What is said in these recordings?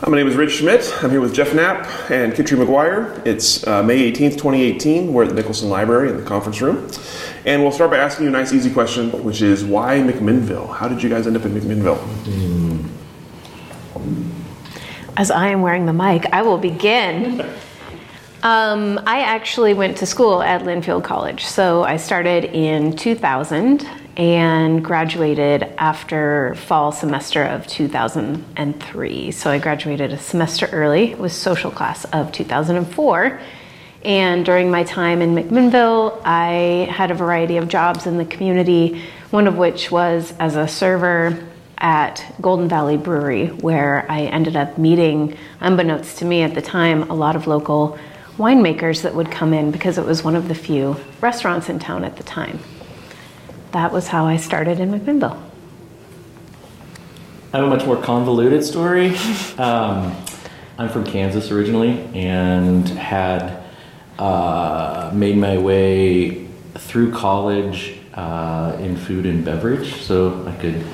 Hi, my name is Rich Schmidt. I'm here with Jeff Knapp and Kitri McGuire. It's uh, May 18th, 2018. We're at the Nicholson Library in the conference room. And we'll start by asking you a nice, easy question, which is why McMinnville? How did you guys end up in McMinnville? As I am wearing the mic, I will begin. Um, I actually went to school at Linfield College. So I started in 2000 and graduated after fall semester of 2003. So I graduated a semester early. It was social class of 2004. And during my time in McMinnville, I had a variety of jobs in the community, one of which was as a server at Golden Valley Brewery, where I ended up meeting, unbeknownst to me at the time, a lot of local winemakers that would come in because it was one of the few restaurants in town at the time that was how I started in McMinnville. I have a much more convoluted story. Um, I'm from Kansas originally and had uh, made my way through college uh, in food and beverage, so I could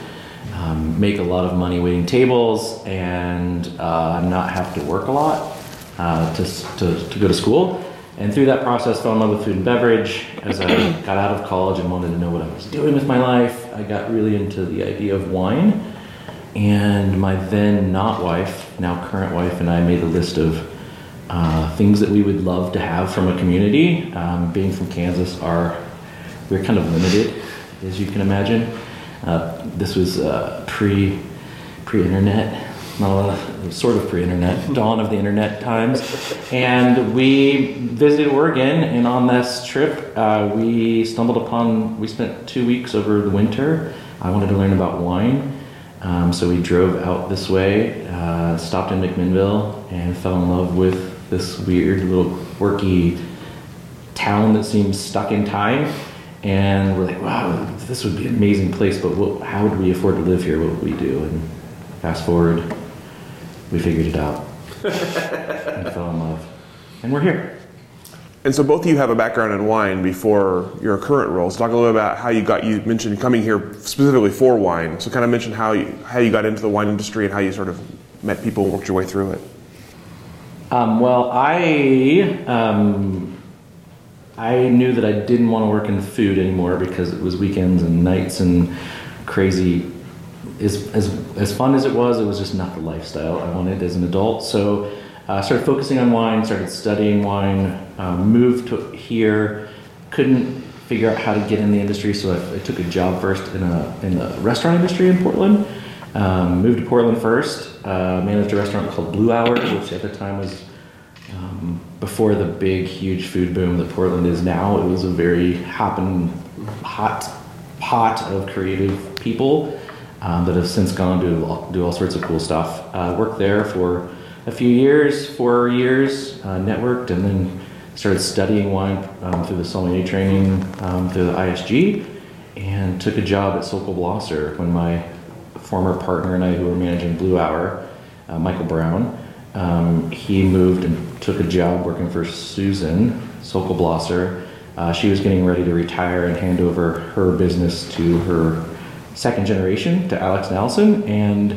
um, make a lot of money waiting tables and uh, not have to work a lot uh, to, to, to go to school. And through that process, fell in love with food and beverage. As I got out of college and wanted to know what I was doing with my life, I got really into the idea of wine. And my then not wife, now current wife, and I made a list of uh, things that we would love to have from a community. Um, being from Kansas, are we're kind of limited, as you can imagine. Uh, this was uh, pre pre internet sort of pre-internet, dawn of the internet times, and we visited Oregon. And on this trip, uh, we stumbled upon. We spent two weeks over the winter. I wanted to learn about wine, um, so we drove out this way, uh, stopped in McMinnville, and fell in love with this weird little quirky town that seems stuck in time. And we're like, wow, this would be an amazing place, but what, how would we afford to live here? What would we do? And fast forward we figured it out and fell in love. And we're here. And so both of you have a background in wine before your current roles. Talk a little bit about how you got. You mentioned coming here specifically for wine. So kind of mention how you how you got into the wine industry and how you sort of met people, and worked your way through it. Um, well, I um, I knew that I didn't want to work in food anymore because it was weekends and nights and crazy as, as, as fun as it was, it was just not the lifestyle I wanted as an adult. So I uh, started focusing on wine, started studying wine, um, moved to here, couldn't figure out how to get in the industry, so I, I took a job first in, a, in the restaurant industry in Portland. Um, moved to Portland first, uh, managed a restaurant called Blue Hour, which at the time was um, before the big, huge food boom that Portland is now. It was a very hopping, hot pot of creative people um, that have since gone to do all sorts of cool stuff. Uh, worked there for a few years, four years, uh, networked, and then started studying wine um, through the sommelier training um, through the ISG, and took a job at Sokol Blosser when my former partner and I, who were managing Blue Hour, uh, Michael Brown, um, he moved and took a job working for Susan Sokol Blosser. Uh, she was getting ready to retire and hand over her business to her second generation to Alex Nelson, and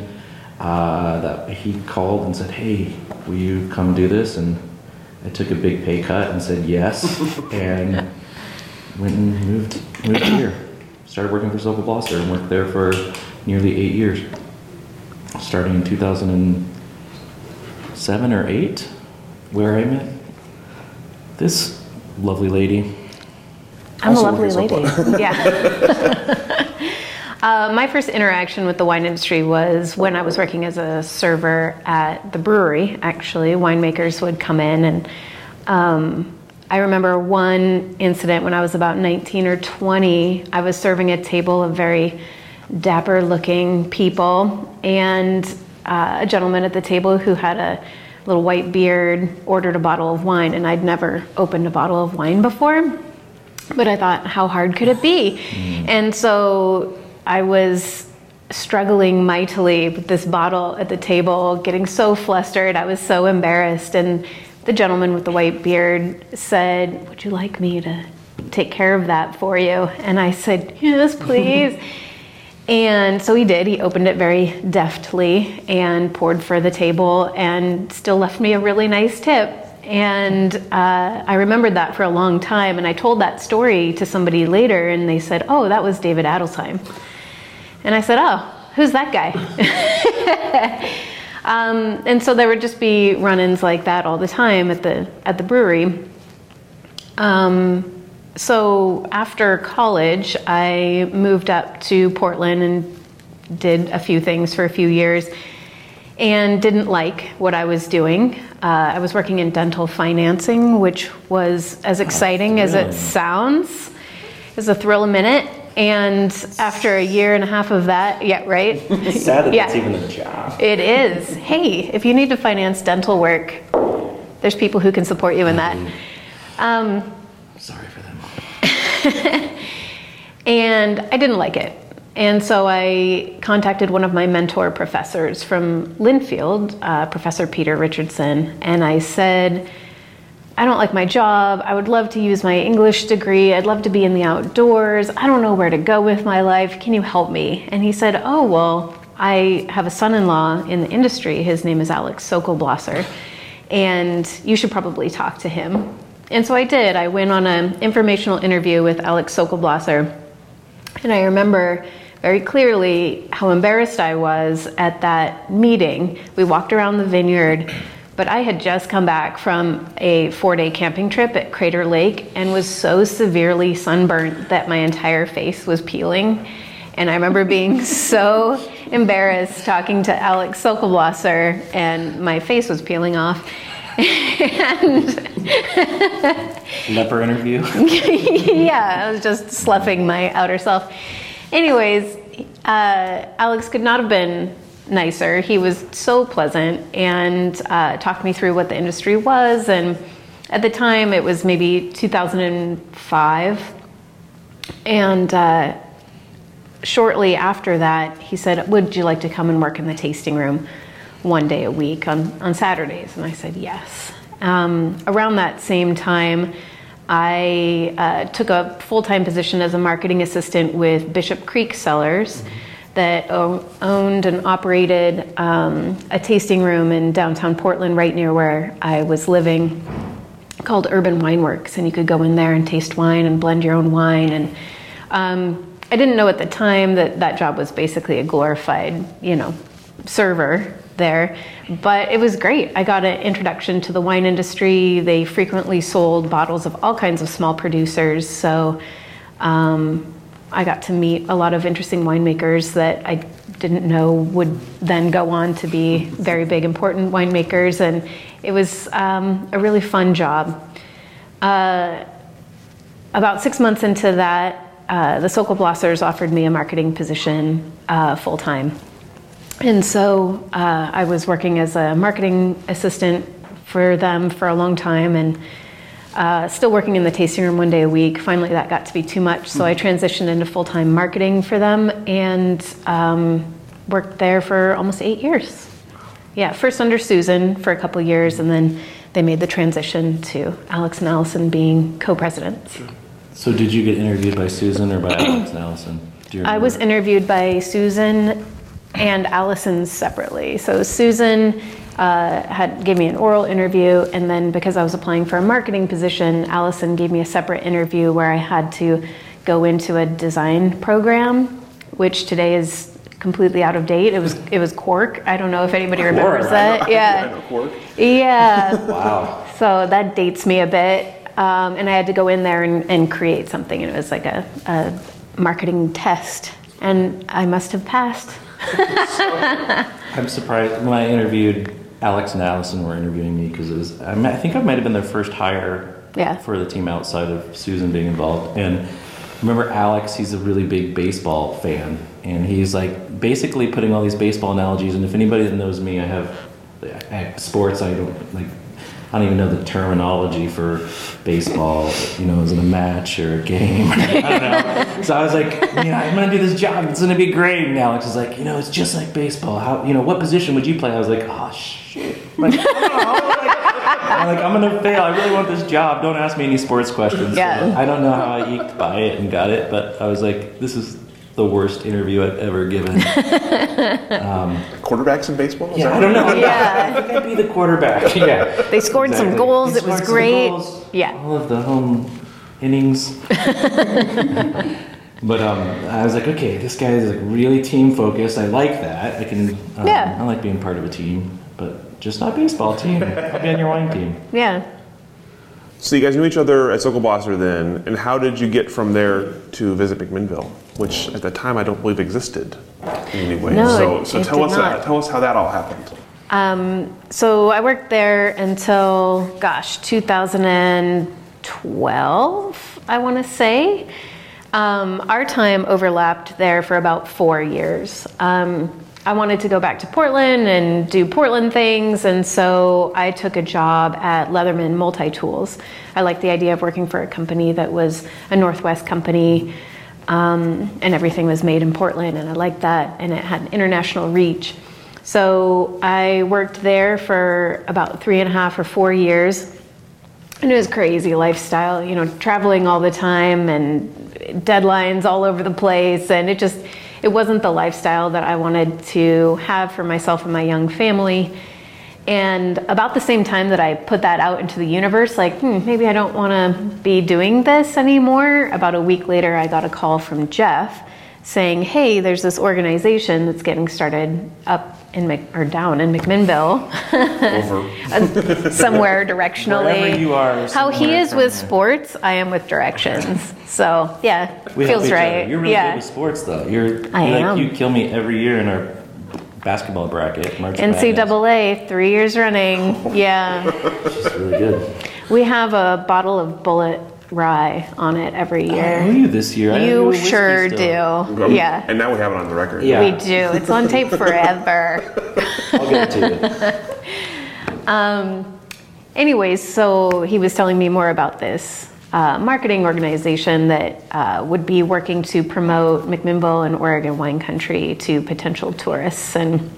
uh, that he called and said, "Hey, will you come do this?" And I took a big pay cut and said yes, and went and moved moved here. Started working for Sokol Blosser and worked there for nearly eight years, starting in 2007 or eight, where I met this lovely lady. I'm also a lovely lady. yeah. Uh, my first interaction with the wine industry was when I was working as a server at the brewery. Actually, winemakers would come in, and um, I remember one incident when I was about 19 or 20. I was serving a table of very dapper looking people, and uh, a gentleman at the table who had a little white beard, ordered a bottle of wine, and I'd never opened a bottle of wine before. But I thought, how hard could it be? And so I was struggling mightily with this bottle at the table, getting so flustered. I was so embarrassed. And the gentleman with the white beard said, Would you like me to take care of that for you? And I said, Yes, please. and so he did. He opened it very deftly and poured for the table and still left me a really nice tip. And uh, I remembered that for a long time. And I told that story to somebody later, and they said, Oh, that was David Adelsheim. And I said, Oh, who's that guy? um, and so there would just be run ins like that all the time at the, at the brewery. Um, so after college, I moved up to Portland and did a few things for a few years and didn't like what I was doing. Uh, I was working in dental financing, which was as exciting as it sounds. It was a thrill a minute. And after a year and a half of that, yeah, right? It's sad that Yeah. that's even a job. It is. Hey, if you need to finance dental work, there's people who can support you in that. Um, Sorry for them. and I didn't like it. And so I contacted one of my mentor professors from Linfield, uh, Professor Peter Richardson, and I said, I don't like my job. I would love to use my English degree. I'd love to be in the outdoors. I don't know where to go with my life. Can you help me? And he said, Oh, well, I have a son in law in the industry. His name is Alex Sokol Blosser, and you should probably talk to him. And so I did. I went on an informational interview with Alex Sokol Blosser. And I remember very clearly how embarrassed I was at that meeting. We walked around the vineyard, but I had just come back from a four day camping trip at Crater Lake and was so severely sunburnt that my entire face was peeling. And I remember being so embarrassed talking to Alex Sokol Blosser, and my face was peeling off. and Leper interview. yeah, I was just sloughing my outer self. Anyways, uh, Alex could not have been nicer. He was so pleasant and uh, talked me through what the industry was. And at the time, it was maybe 2005. And uh, shortly after that, he said, Would you like to come and work in the tasting room one day a week on, on Saturdays? And I said, Yes. Um, around that same time, I uh, took a full time position as a marketing assistant with Bishop Creek Cellars that owned and operated um, a tasting room in downtown Portland, right near where I was living called Urban Wine Works, and you could go in there and taste wine and blend your own wine. And um, I didn't know at the time that that job was basically a glorified, you know, server there, but it was great. I got an introduction to the wine industry. They frequently sold bottles of all kinds of small producers, so. Um, I got to meet a lot of interesting winemakers that I didn't know would then go on to be very big, important winemakers, and it was um, a really fun job. Uh, about six months into that, uh, the Sokol Blossers offered me a marketing position uh, full time. And so uh, I was working as a marketing assistant for them for a long time and uh, still working in the tasting room one day a week. Finally, that got to be too much, so I transitioned into full time marketing for them and um, worked there for almost eight years. Yeah, first under Susan for a couple years, and then they made the transition to Alex and Allison being co presidents. So did you get interviewed by Susan or by Alex and Allison? I was interviewed by Susan and Allison separately. So Susan uh, had gave me an oral interview, and then because I was applying for a marketing position, Allison gave me a separate interview where I had to go into a design program, which today is completely out of date. It was it was Quark. I don't know if anybody remembers Quark? that. I Yeah, know Quark. yeah. Wow. So that dates me a bit. Um, and I had to go in there and, and create something, and it was like a, a marketing test. And I must have passed. I'm surprised when I interviewed Alex and Allison were interviewing me because it was I, I think I might have been their first hire Yeah. for the team outside of Susan being involved. And remember Alex, he's a really big baseball fan, and he's like basically putting all these baseball analogies. And if anybody that knows me, I have sports, I don't like. I don't even know the terminology for baseball. You know, is it a match or a game? I don't know. So I was like, you know, I'm gonna do this job. It's gonna be great. And Alex is like, you know, it's just like baseball. How, you know, what position would you play? I was like, oh shit. I'm like, oh, I'm like, I'm gonna fail. I really want this job. Don't ask me any sports questions. Yeah. I don't know how I eked by it and got it, but I was like, this is the worst interview I've ever given. Quarterbacks in baseball? Is Yeah, I don't know. Yeah. I think I'd be the quarterback. Yeah. They scored some goals. He It was great. goals, Yeah. All of the home innings. but um, I was like, okay, this guy is like really team focused. I like that. I can. Um, Yeah. I like being part of a team, but just not baseball team. I'll be on your wine team. Yeah. So you guys knew each other at Sokol Blosser then, and how did you get from there to visit McMinnville, which at the time I don't believe existed in any way? No, so it- so it tell us not. tell us how that all happened. So I worked there until, gosh, 2012, I want to say. Um, our time overlapped there for about four years. Um, I wanted to go back to Portland and do Portland things, and so I took a job at Leatherman Multi Tools. I liked the idea of working for a company that was a Northwest company, um, and everything was made in Portland, and I liked that, and it had international reach. So I worked there for about three and a half or four years. And it was crazy lifestyle, you know, traveling all the time and deadlines all over the place. And it just, it wasn't the lifestyle that I wanted to have for myself and my young family. And about the same time that I put that out into the universe, like, hmm, maybe I don't want to be doing this anymore, about a week later, I got a call from Jeff saying, hey, there's this organization that's getting started up in Mc, or down in McMinnville, Over. somewhere directionally. Wherever you are, How he is with there. sports, I am with directions. So yeah, We feels each other. right. You're really yeah. good with sports, though. You're, I you're am. like you kill me every year in our basketball bracket. March Madness. NCAA, three years running. Yeah. She's really good. We have a bottle of Bulleit Rye on it every year. I know year. you this year. You You were sure do. still. Yeah. And now we have it on the record. Yeah. We do. It's on tape forever. I'll get it to you. Um, anyways, so he was telling me more about this uh, marketing organization that uh, would be working to promote McMinnville and Oregon wine country to potential tourists. And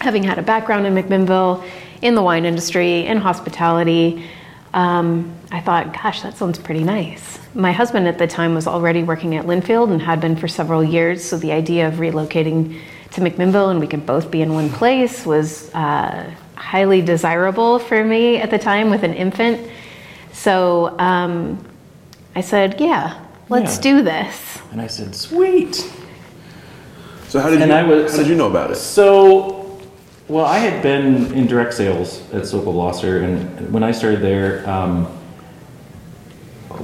having had a background in McMinnville, in the wine industry, in hospitality, um, I thought, gosh, that sounds pretty nice. My husband at the time was already working at Linfield and had been for several years, so the idea of relocating to McMinnville and we could both be in one place was uh, highly desirable for me at the time with an infant. So um, I said, yeah, let's Yeah. do this. And I said, sweet. So how did And you I was- how did you know about it? So, well, I had been in direct sales at Sokol Blosser, and when I started there, um,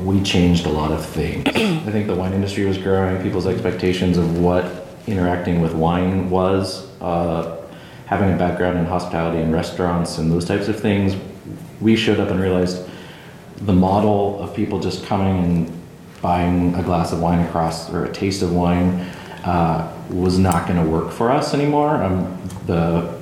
we changed a lot of things. I think the wine industry was growing, people's expectations of what interacting with wine was, uh, having a background in hospitality and restaurants and those types of things. We showed up and realized the model of people just coming and buying a glass of wine across or a taste of wine uh, was not going to work for us anymore. Um, the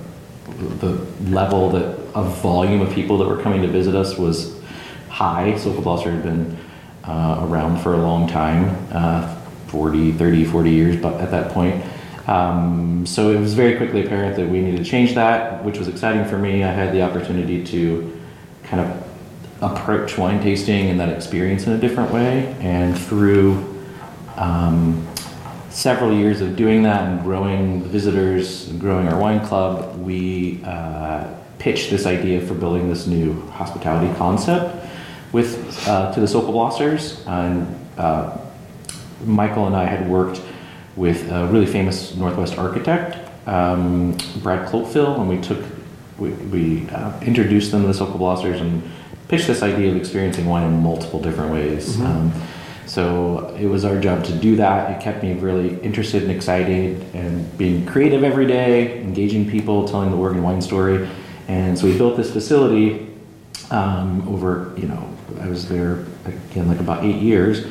the level that of volume of people that were coming to visit us was high. Sokol Blosser had been uh, around for a long time, uh, 40, 30, 40 years, but at that point. Um, so it was very quickly apparent that we needed to change that, which was exciting for me. I had the opportunity to kind of approach wine tasting and that experience in a different way. And through um, several years of doing that and growing the visitors, and growing our wine club, we uh, pitched this idea for building this new hospitality concept with uh, to the Sokol Blossers. And uh, Michael and I had worked with a really famous Northwest architect, um, Brad Cloepfil, and we took we, we uh, introduced them to the Sokol Blossers and pitched this idea of experiencing wine in multiple different ways. Um, so it was our job to do that. It kept me really interested and excited and being creative every day, engaging people, telling the Oregon wine story. And so we built this facility um, over, you know, I was there again like about eight years.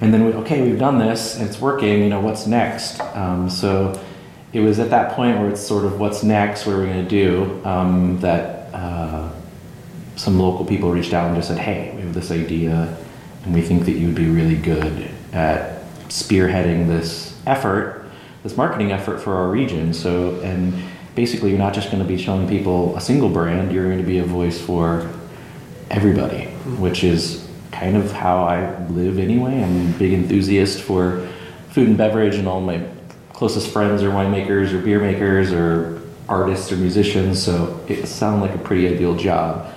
And then we, okay, we've done this it's working, you know, what's next? Um, so it was at that point where it's sort of what's next, what are we going to do, um, that uh, some local people reached out and just said, hey, we have this idea, and we think that you would be really good at spearheading this effort, this marketing effort for our region. So, and basically, you're not just going to be showing people a single brand, you're going to be a voice for everybody, mm-hmm. which is kind of how I live anyway. I'm a big enthusiast for food and beverage, and all my closest friends are winemakers or beer makers or artists or musicians, so it sounded like a pretty ideal job.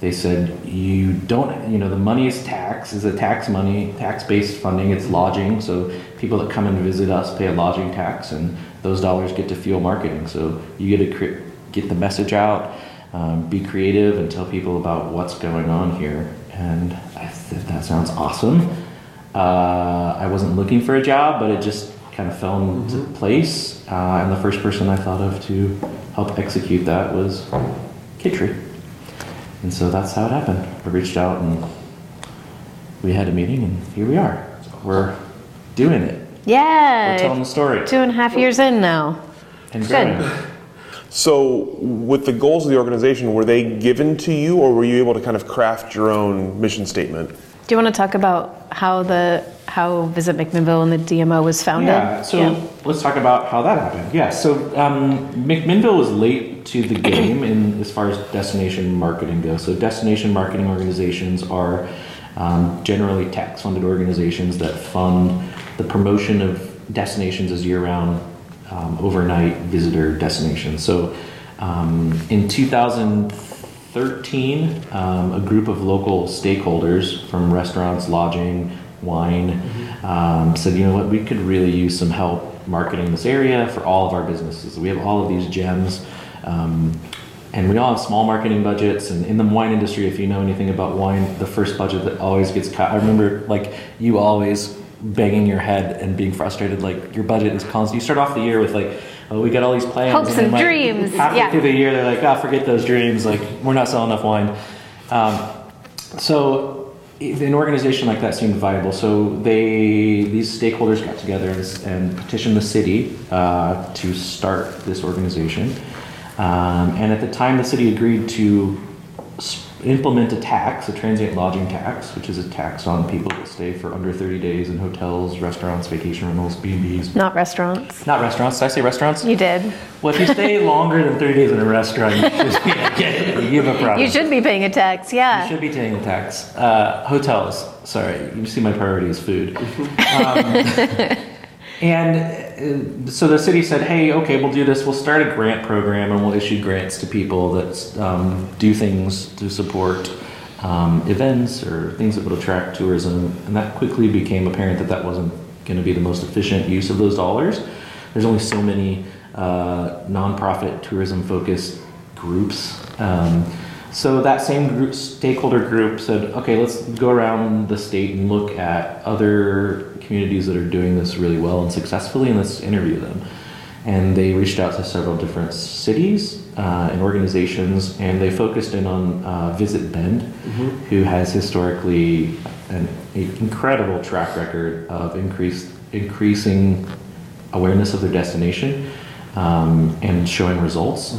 They said you don't, you know, the money is tax, is a tax money, tax-based funding. It's lodging, so people that come and visit us pay a lodging tax, and those dollars get to fuel marketing. So you get to cre- get the message out, um, be creative, and tell people about what's going on here. And I said that sounds awesome. Uh, I wasn't looking for a job, but it just kind of fell into place. Uh, and the first person I thought of to help execute that was Kitri. And so that's how it happened. I reached out and we had a meeting, and here we are. We're doing it. Yeah. We're telling the story Two and a half years in now. and Good. growing. So, with the goals of the organization, were they given to you, or were you able to kind of craft your own mission statement? Do you want to talk about how the how Visit McMinnville and the DMO was founded? Yeah, so let's talk about how that happened. Yeah, so um, McMinnville was late to the game in as far as destination marketing goes. So destination marketing organizations are um, generally tax-funded organizations that fund the promotion of destinations as year-round um, overnight visitor destinations. So um, in 2013, um, a group of local stakeholders from restaurants, lodging, wine um, said, you know what, we could really use some help marketing this area for all of our businesses. We have all of these gems. Um, and we all have small marketing budgets. And in the wine industry, if you know anything about wine, the first budget that always gets cut. I remember like you always banging your head and being frustrated. Like your budget is constant. You start off the year with like, oh, we got all these plans. Hopes then, and like, dreams, Halfway yeah. through the year, they're like, ah, forget those dreams. Like we're not selling enough wine. Um, so an organization like that seemed viable. So they these stakeholders got together and, and petitioned the city uh, to start this organization. Um, and at the time, the city agreed to implement a tax, a transient lodging tax, which is a tax on people that stay for under 30 days in hotels, restaurants, vacation rentals, B&Bs. Not restaurants. Not restaurants. Did I say restaurants? You did. Well, if you stay longer than 30 days in a restaurant, you should be, you have a problem. You should be paying a tax. Yeah. You should be paying a tax. Uh, hotels. Sorry, you see my priority is food. Um, and so the city said, "Hey, okay, we'll do this. We'll start a grant program, and we'll issue grants to people that um, do things to support um, events or things that would attract tourism." And that quickly became apparent that that wasn't going to be the most efficient use of those dollars. There's only so many uh, nonprofit tourism-focused groups. Um, so that same group, stakeholder group said, okay, let's go around the state and look at other communities that are doing this really well and successfully, and let's interview them. And they reached out to several different cities uh, and organizations, and they focused in on uh, Visit Bend, who has historically an, an incredible track record of increased, increasing awareness of their destination um, and showing results.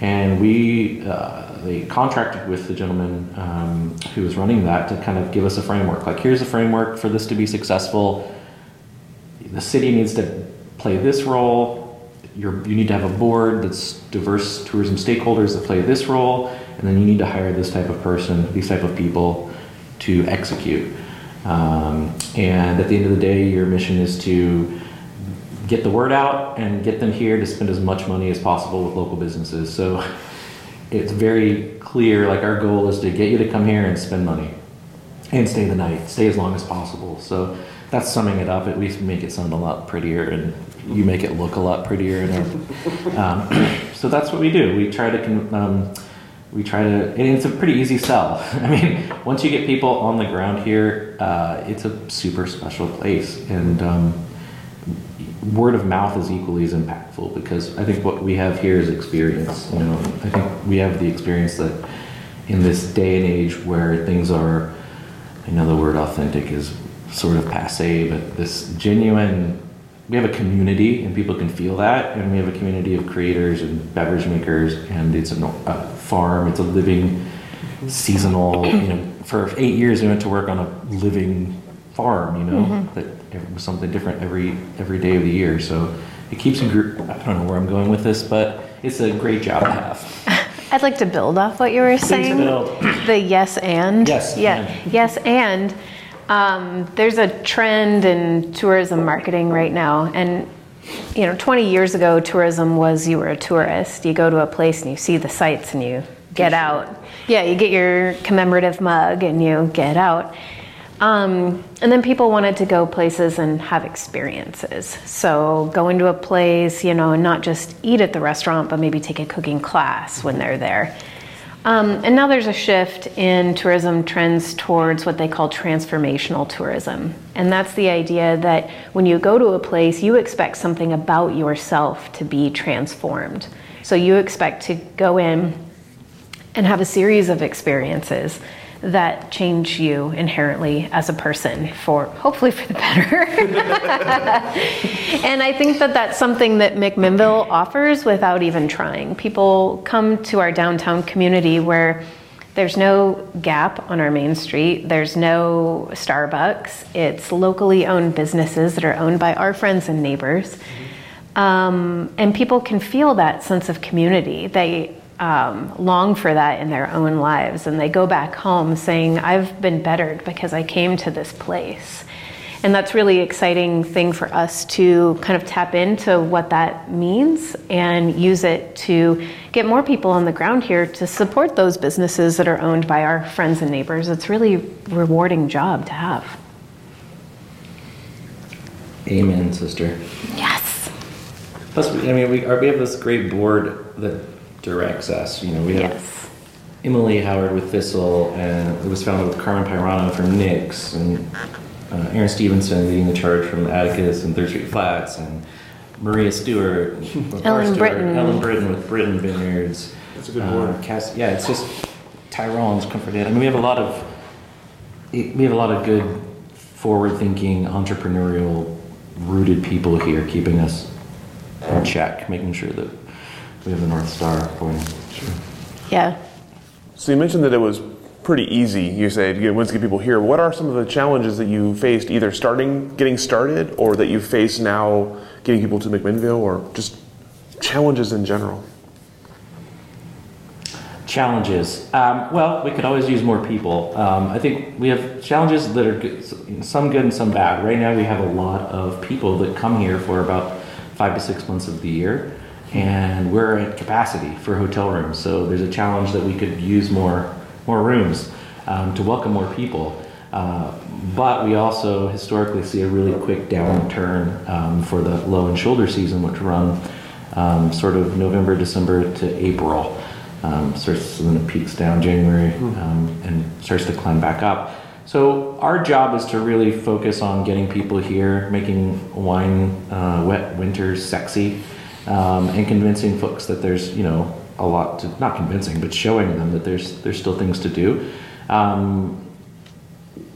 And we uh, they contracted with the gentleman um, who was running that to kind of give us a framework. Like, here's a framework for this to be successful. The city needs to play this role. You're, you need to have a board that's diverse tourism stakeholders that play this role, and then you need to hire this type of person, these type of people to execute. Um, and at the end of the day, your mission is to get the word out and get them here to spend as much money as possible with local businesses. So it's very clear like our goal is to get you to come here and spend money and stay the night, stay as long as possible. So that's summing it up. At least make it sound a lot prettier and you make it look a lot prettier. And, um, so that's what we do. We try to, um, we try to, and it's a pretty easy sell. I mean, once you get people on the ground here, uh, it's a super special place. And, um, word of mouth is equally as impactful because I think what we have here is experience. You know, I think we have the experience that in this day and age where things are, I know the word authentic is sort of passe, but this genuine we have a community and people can feel that and we have a community of creators and beverage makers and it's a, a farm it's a living seasonal you know for eight years we went to work on a living farm you know mm-hmm. that something different every every day of the year so it keeps you i don't know where i'm going with this but it's a great job to have i'd like to build off what you were saying Build. the yes and yes yeah and. yes and um, there's a trend in tourism marketing right now, and you know, 20 years ago, tourism was you were a tourist. You go to a place and you see the sights and you get out. Yeah, you get your commemorative mug and you get out. Um, and then people wanted to go places and have experiences. So going to a place, you know, and not just eat at the restaurant, but maybe take a cooking class when they're there. Um, and now there's a shift in tourism trends towards what they call transformational tourism. And that's the idea that when you go to a place, you expect something about yourself to be transformed. So you expect to go in and have a series of experiences that change you inherently as a person for hopefully for the better. and I think that that's something that McMinnville offers without even trying. People come to our downtown community where there's no Gap on our main street. There's no Starbucks. It's locally owned businesses that are owned by our friends and neighbors. Um, and people can feel that sense of community. They um, long for that in their own lives. And they go back home saying, I've been bettered because I came to this place. And that's really exciting thing for us to kind of tap into what that means and use it to get more people on the ground here to support those businesses that are owned by our friends and neighbors. It's really rewarding job to have. Amen, sister. Yes. Plus, I mean, we, are, we have this great board that directs us. You know, we have yes. Emily Howard with Thistle, and it was founded with Carmen Peirano from Nick's, and uh, Aaron Stevenson leading the charge from Atticus and Third Street Flats, and Maria Stewart, Ellen Stewart, Brittan, Ellen Brittan with Brittan Vineyards. That's a good board. Uh, Cass, yeah, it's just Tyrone's comforted. Inn. I mean, we have a lot of we have a lot of good, forward-thinking, entrepreneurial, rooted people here, keeping us in check, making sure that we have the North Star pointing. Sure. Yeah. So you mentioned that it was pretty easy. You said you know, once you get people here. What are some of the challenges that you faced, either starting, getting started, or that you face now getting people to McMinnville, or just challenges in general? Challenges. Um, well, we could always use more people. Um, I think we have challenges that are good, some good and some bad. Right now, we have a lot of people that come here for about five to six months of the year and we're at capacity for hotel rooms. So there's a challenge that we could use more more rooms um, to welcome more people. Uh, but we also historically see a really quick downturn um, for the low and shoulder season, which run um, sort of November, December to April. Um, starts and then it peaks down January hmm. um, and starts to climb back up. So our job is to really focus on getting people here, making wine uh, wet winters sexy um, and convincing folks that there's you know a lot to not convincing but showing them that there's there's still things to do. Um,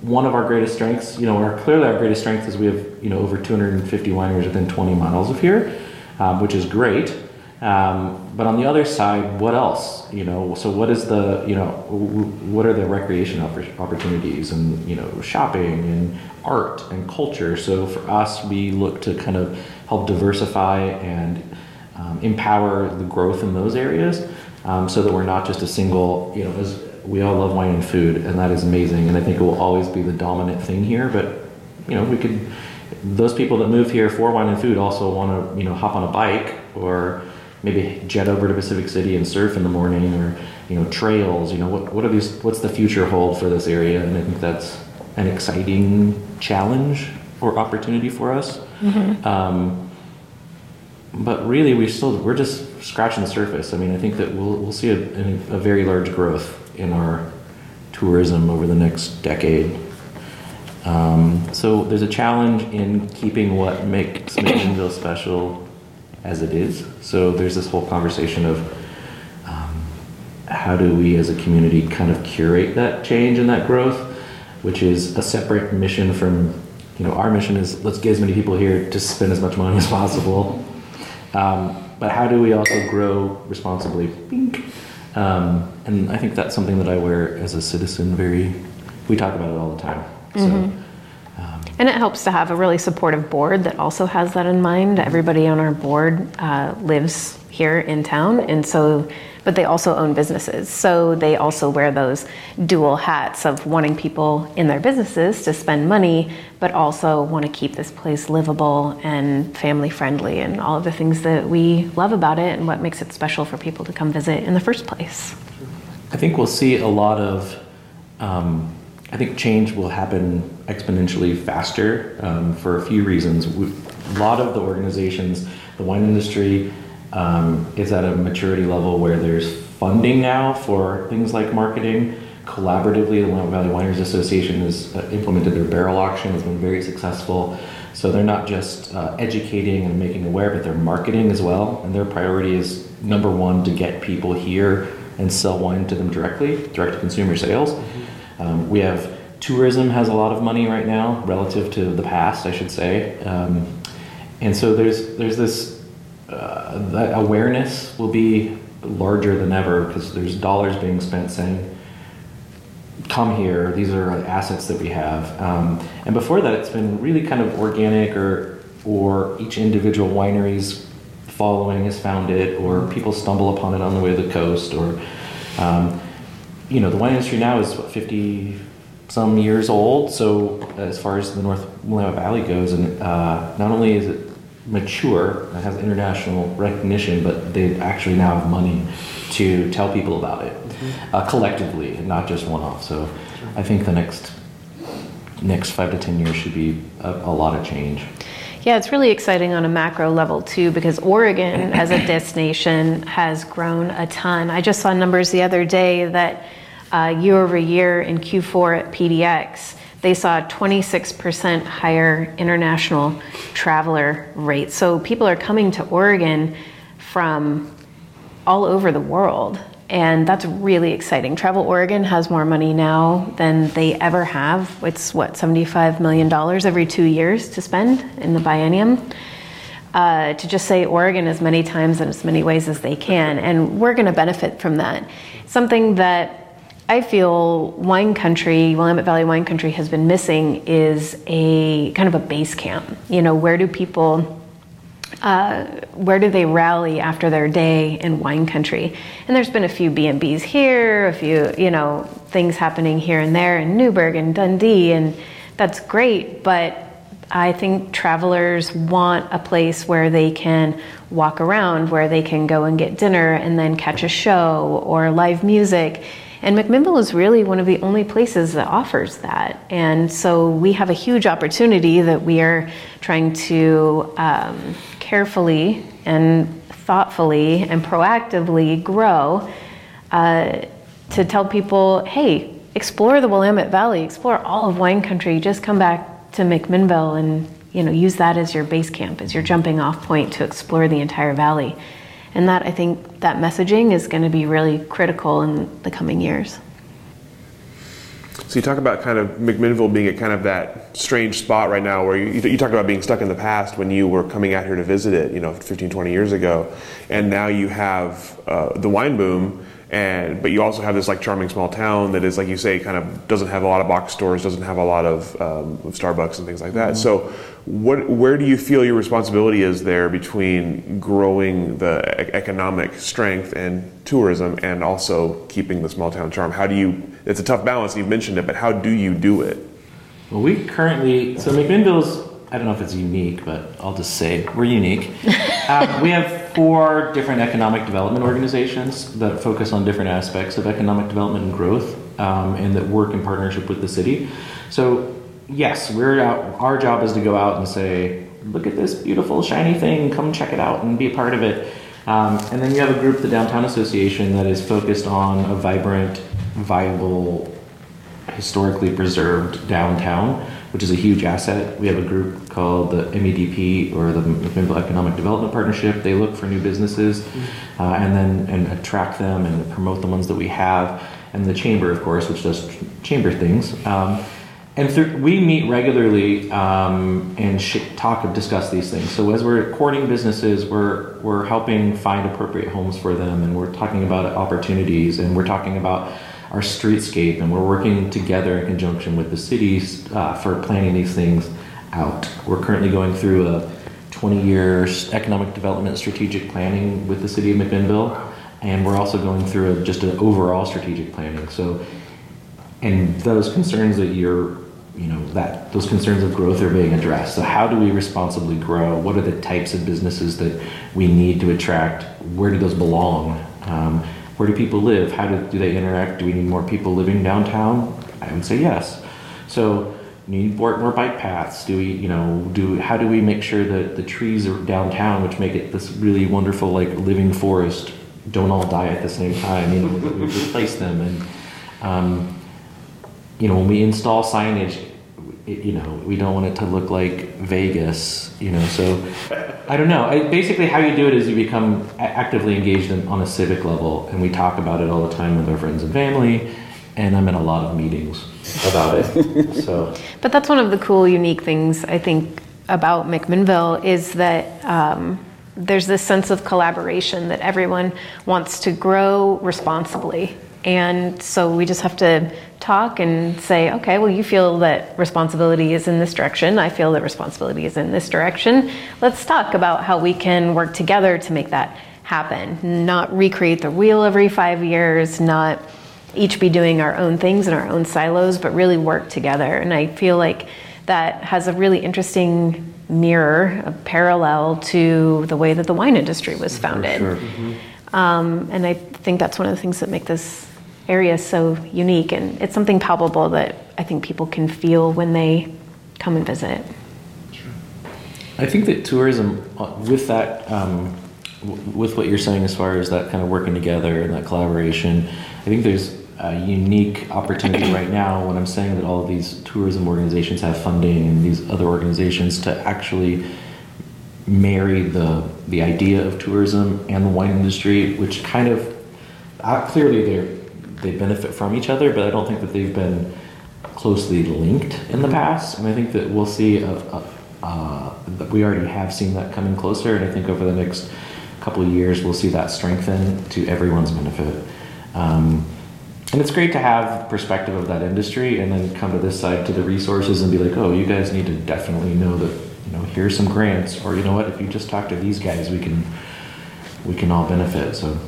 one of our greatest strengths you know our clearly our greatest strength is we have you know over 250 wineries within 20 miles of here um, which is great um, but on the other side what else you know so what is the you know what are the recreation opportunities and you know shopping and art and culture so for us we look to kind of help diversify and um, empower the growth in those areas um, so that we're not just a single, you know, as we all love wine and food, and that is amazing. And I think it will always be the dominant thing here. But, you know, we could, those people that move here for wine and food also want to, you know, hop on a bike or maybe jet over to Pacific City and surf in the morning or, you know, trails. You know, what, what are these, what's the future hold for this area? And I think that's an exciting challenge or opportunity for us. Mm-hmm. Um, but really, we still we're just scratching the surface. I mean, I think that we'll we'll see a, a very large growth in our tourism over the next decade. Um, so there's a challenge in keeping what makes McMinnville special as it is. So there's this whole conversation of um, how do we as a community kind of curate that change and that growth, which is a separate mission from you know, our mission is let's get as many people here to spend as much money as possible. Um, but how do we also grow responsibly? Um, and I think that's something that I wear as a citizen. Very, we talk about it all the time. Mm-hmm. And it helps to have a really supportive board that also has that in mind. Everybody on our board uh, lives here in town, and so but they also own businesses. So they also wear those dual hats of wanting people in their businesses to spend money, but also want to keep this place livable and family friendly and all of the things that we love about it and what makes it special for people to come visit in the first place. I think we'll see a lot of, um, I think change will happen exponentially faster um, for a few reasons. We, a lot of the organizations, the wine industry, um, is at a maturity level where there's funding now for things like marketing. Collaboratively, the Willamette Valley Wineries Association has uh, implemented their barrel auction, has been very successful. So they're not just uh, educating and making aware, but they're marketing as well. And their priority is number one to get people here and sell wine to them directly, direct to consumer sales. Mm-hmm. Um, we have tourism has a lot of money right now relative to the past, I should say. Um, and so there's there's this uh, awareness will be larger than ever because there's dollars being spent saying, come here, these are assets that we have. Um, and before that, it's been really kind of organic or, or each individual winery's following has found it or people stumble upon it on the way to the coast or, um, you know, the wine industry now is what, 50 some years old. So as far as the North Willamette Valley goes, and uh, not only is it mature, it has international recognition, but they actually now have money to tell people about it mm-hmm. uh, collectively, not just one off. So I think the next next five to ten years should be a, a lot of change. Yeah, it's really exciting on a macro level too because Oregon as a destination has grown a ton. I just saw numbers the other day that uh, year over year in Q4 at PDX, they saw a 26% higher international traveler rate. So people are coming to Oregon from all over the world. And that's really exciting. Travel Oregon has more money now than they ever have. It's what, $75 million every two years to spend in the biennium. Uh, to just say Oregon as many times and as many ways as they can. And we're going to benefit from that. Something that I feel wine country, Willamette Valley wine country has been missing is a kind of a base camp. You know, where do people, uh, where do they rally after their day in wine country? And there's been a few B&Bs here, a few, you know, things happening here and there in Newberg and Dundee, and that's great, but I think travelers want a place where they can walk around, where they can go and get dinner and then catch a show or live music and McMinnville is really one of the only places that offers that. And so we have a huge opportunity that we are trying to um, carefully and thoughtfully and proactively grow uh, to tell people hey, explore the Willamette Valley, explore all of wine country, just come back to McMinnville and you know, use that as your base camp, as your jumping off point to explore the entire valley. And that I think that messaging is going to be really critical in the coming years. So you talk about kind of McMinnville being at kind of that strange spot right now where you, you talked about being stuck in the past when you were coming out here to visit it, you know, 15, 20 years ago. And now you have uh, the wine boom and but you also have this like charming small town that is like you say kind of doesn't have a lot of box stores doesn't have a lot of, um, of starbucks and things like that mm-hmm. so what where do you feel your responsibility is there between growing the e- economic strength and tourism and also keeping the small town charm how do you it's a tough balance you've mentioned it but how do you do it well we currently so mcminnville's I don't know if it's unique, but I'll just say we're unique. uh, we have four different economic development organizations that focus on different aspects of economic development and growth, um, and that work in partnership with the city. So, yes, we're out, our job is to go out and say, "Look at this beautiful shiny thing! Come check it out and be a part of it." Um, and then you have a group, the Downtown Association, that is focused on a vibrant, viable, historically preserved downtown which is a huge asset. We have a group called the MEDP or the McMinnville Economic Development Partnership. They look for new businesses mm-hmm. uh, and then and attract them and promote the ones that we have. And the chamber, of course, which does chamber things. Um, and through, we meet regularly um, and sh- talk and discuss these things. So as we're courting businesses, we're we're helping find appropriate homes for them, and we're talking about opportunities, and we're talking about our streetscape, and we're working together in conjunction with the cities uh, for planning these things out. We're currently going through a 20-year economic development strategic planning with the city of McMinnville, and we're also going through a, just an overall strategic planning. So, and those concerns that you're you know that those concerns of growth are being addressed so how do we responsibly grow what are the types of businesses that we need to attract where do those belong um, where do people live? How do, do they interact? Do we need more people living downtown? I would say yes. So need more, more bike paths. Do we you know do how do we make sure that the trees are downtown which make it this really wonderful like living forest? Don't all die at the same time. You know we replace them. And um, you know, when we install signage, you know, we don't want it to look like Vegas, you know. So I don't know. I, basically, how you do it is you become actively engaged in, on a civic level, and we talk about it all the time with our friends and family. And I'm in a lot of meetings about it. so, but that's one of the cool, unique things I think about McMinnville is that. Um, there's this sense of collaboration that everyone wants to grow responsibly and so we just have to talk and say, okay, well, you feel that responsibility is in this direction. I feel that responsibility is in this direction. Let's talk about how we can work together to make that happen. Not recreate the wheel every five years, not each be doing our own things in our own silos, but really work together. And I feel like that has a really interesting mirror, a parallel to the way that the wine industry was founded. Sure. Mm-hmm. Um, and I think that's one of the things that make this area is so unique and it's something palpable that I think people can feel when they come and visit. I think that tourism, uh, with that, um, with what you're saying as far as that kind of working together and that collaboration, I think there's a unique opportunity right now when I'm saying that all of these tourism organizations have funding and these other organizations to actually marry the the idea of tourism and the wine industry, which kind of uh, clearly they're they benefit from each other, but I don't think that they've been closely linked in the past. And I think that we'll see a, a, uh, that we already have seen that coming closer, and I think over the next couple of years we'll see that strengthen to everyone's benefit. Um, and it's great to have perspective of that industry and then come to this side to the resources and be like, oh, you guys need to definitely know that you know here's some grants, or you know what, if you just talk to these guys, we can we can all benefit. So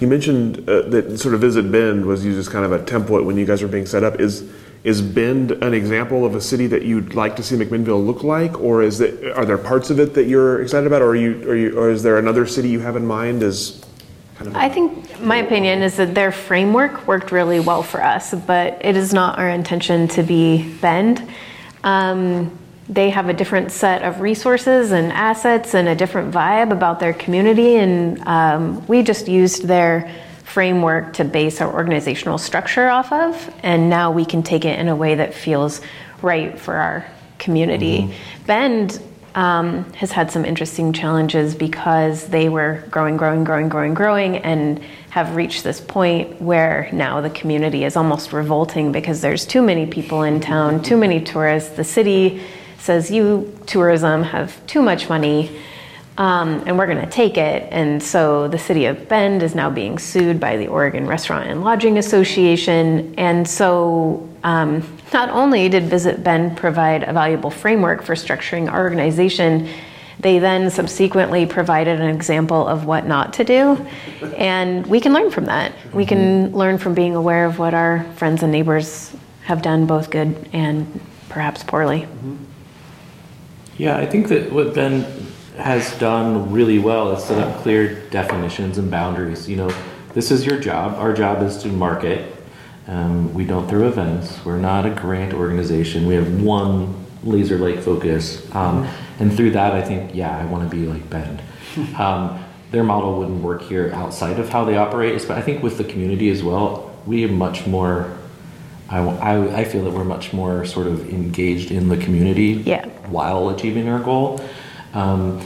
you mentioned uh, that sort of Visit Bend was used as kind of a template when you guys were being set up. Is is Bend an example of a city that you'd like to see McMinnville look like, or is it are there parts of it that you're excited about, or are you, are you or is there another city you have in mind as kind of? I think my opinion is that their framework worked really well for us, but it is not our intention to be Bend. Um, they have a different set of resources and assets and a different vibe about their community. And um, we just used their framework to base our organizational structure off of. And now we can take it in a way that feels right for our community. Mm-hmm. Bend um, has had some interesting challenges because they were growing, growing, growing, growing, growing, and have reached this point where now the community is almost revolting because there's too many people in town, too many tourists. The city says, You, tourism, have too much money. Um, and we're going to take it. And so the city of Bend is now being sued by the Oregon Restaurant and Lodging Association. And so um, not only did Visit Bend provide a valuable framework for structuring our organization, they then subsequently provided an example of what not to do. And we can learn from that. We can learn from being aware of what our friends and neighbors have done, both good and perhaps poorly. Mm-hmm. Yeah, I think that what Bend has done really well is set up clear definitions and boundaries. You know, this is your job. Our job is to market. Um, we don't throw events. We're not a grant organization. We have one laser like focus. Um, and through that, I think, yeah, I want to be like Bend. Um, their model wouldn't work here outside of how they operate, but I think with the community as well, we have much more I, I, I, feel that we're much more sort of engaged in the community yeah. while achieving our goal. Um,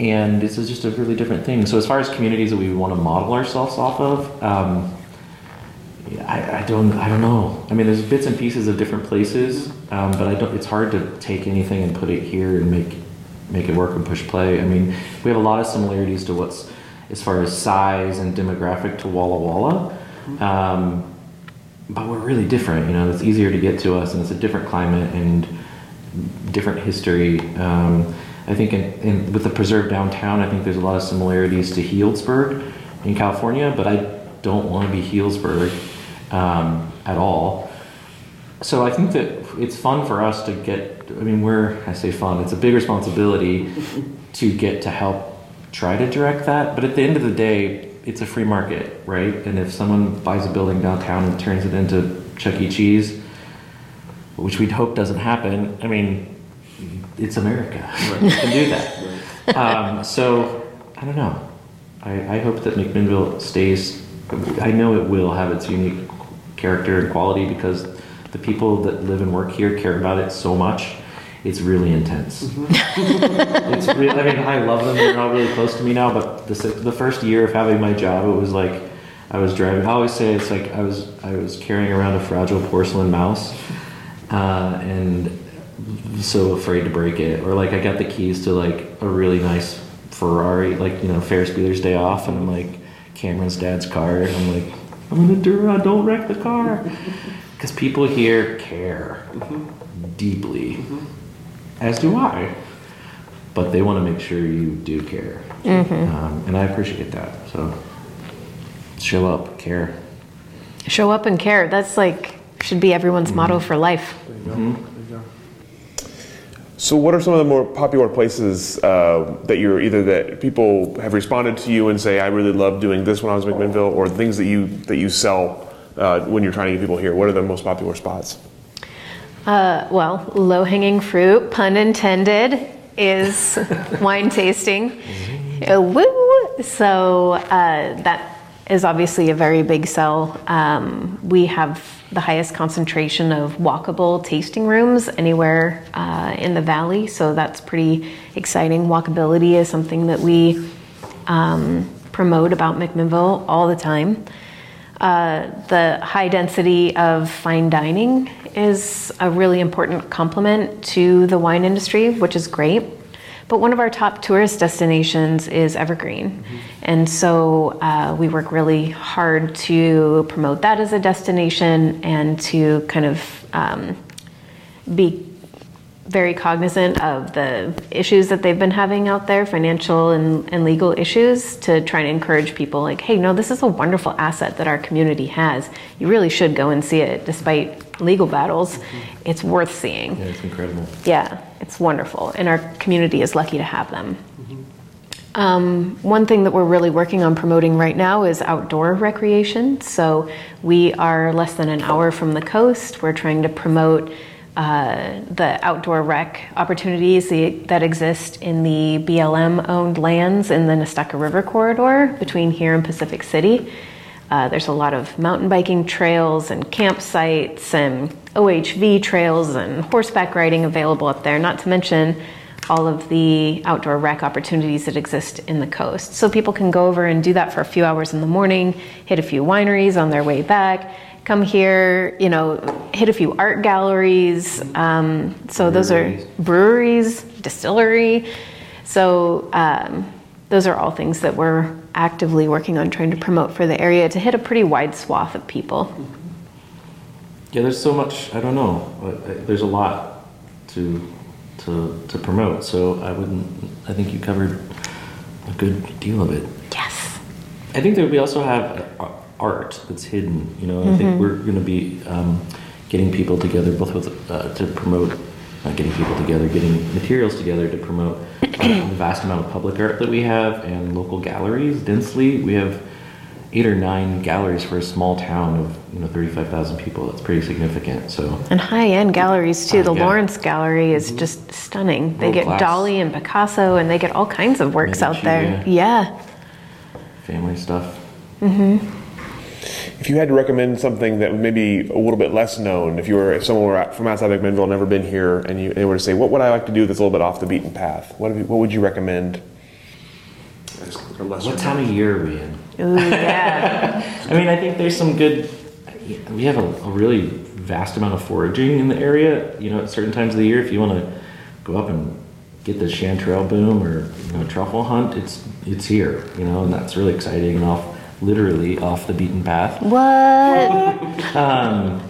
and this is just a really different thing. So, as far as communities that we want to model ourselves off of, um, I, I don't I don't know. I mean, there's bits and pieces of different places, um, but I don't. It's hard to take anything and put it here and make make it work and push play. I mean, we have a lot of similarities to what's as far as size and demographic to Walla Walla, um, but we're really different. You know, it's easier to get to us, and it's a different climate and different history. Um, I think in, in, with the preserved downtown, I think there's a lot of similarities to Healdsburg in California, but I don't want to be Healdsburg um, at all. So I think that it's fun for us to get. I mean, we're I say fun. It's a big responsibility to get to help try to direct that. But at the end of the day, it's a free market, right? And if someone buys a building downtown and turns it into Chuck E. Cheese, which we'd hope doesn't happen, I mean, it's America. Right. you can do that. Um, so I don't know. I, I hope that McMinnville stays. I know it will have its unique character and quality because the people that live and work here care about it so much. It's really intense. Mm-hmm. it's really, I mean, I love them. They're not really close to me now, but the, the first year of having my job, it was like I was driving. I always say it's like I was I was carrying around a fragile porcelain mouse, uh, and so afraid to break it. Or like I got the keys to like a really nice Ferrari, like you know Ferris Bueller's Day Off, and I'm like Cameron's dad's car. And I'm like I'm gonna do it. Don't wreck the car, because people here care mm-hmm. deeply. Mm-hmm as do I. But they want to make sure you do care. Mm-hmm. Um, and I appreciate that. So show up, care. Show up and care. That's like, should be everyone's mm-hmm. motto for life. Mm-hmm. So, what are some of the more popular places uh, that you're either that people have responded to you and say, "I really love doing this when I was in McMinnville," or things that you that you sell uh, when you're trying to get people here? What are the most popular spots? Uh, well, low hanging fruit, pun intended, is wine tasting. Uh, woo! So uh, that is obviously a very big sell. Um, we have the highest concentration of walkable tasting rooms anywhere uh, in the valley, so that's pretty exciting. Walkability is something that we um, promote about McMinnville all the time. Uh, the high density of fine dining is a really important complement to the wine industry, which is great. But one of our top tourist destinations is Evergreen. Mm-hmm. And so uh, we work really hard to promote that as a destination and to kind of um, be very cognizant of the issues that they've been having out there, financial and, and legal issues, to try and encourage people like, hey, no, this is a wonderful asset that our community has. You really should go and see it, despite legal battles. Mm-hmm. It's worth seeing. Yeah, it's incredible. Yeah, it's wonderful. And our community is lucky to have them. Mm-hmm. Um, one thing that we're really working on promoting right now is outdoor recreation. So we are less than an hour from the coast. We're trying to promote uh, the outdoor rec opportunities that exist in the BLM owned lands in the Nestucca River corridor between here and Pacific City. Uh, there's a lot of mountain biking trails and campsites and OHV trails and horseback riding available up there, not to mention all of the outdoor rec opportunities that exist in the coast. So people can go over and do that for a few hours in the morning, hit a few wineries on their way back, come here, you know, hit a few art galleries. Um, so those are breweries, distillery. So um, those are all things that we're actively working on trying to promote for the area to hit a pretty wide swath of people. Yeah, there's so much. I don't know. There's a lot to to to promote. So I wouldn't. I think you covered a good deal of it. Yes. I think that we also have art that's hidden. You know, mm-hmm. I think mm-hmm. we're going to be um, getting people together, both with uh, to promote, not getting people together, getting materials together to promote uh, the vast amount of public art that we have and local galleries. Densely, we have eight or nine galleries for a small town of you know 35,000 people. That's pretty significant. So and high-end galleries too. Uh, the yeah. Lawrence Gallery is mm-hmm. just stunning. They World get class. Dali and Picasso, and they get all kinds of works Medici, out there. Yeah. yeah. Family stuff. Mm-hmm. If you had to recommend something that maybe a little bit less known, if you were if someone were from outside of McMinnville, never been here, and you they were to say, what would I like to do that's a little bit off the beaten path? What, you, what would you recommend? What time of year are we in? Ooh, yeah. I mean, I think there's some good. we have a, a really vast amount of foraging in the area. You know, at certain times of the year, if you want to go up and get the chanterelle boom or you know truffle hunt, it's it's here. You know, and that's really exciting and off literally off the beaten path. What? Um,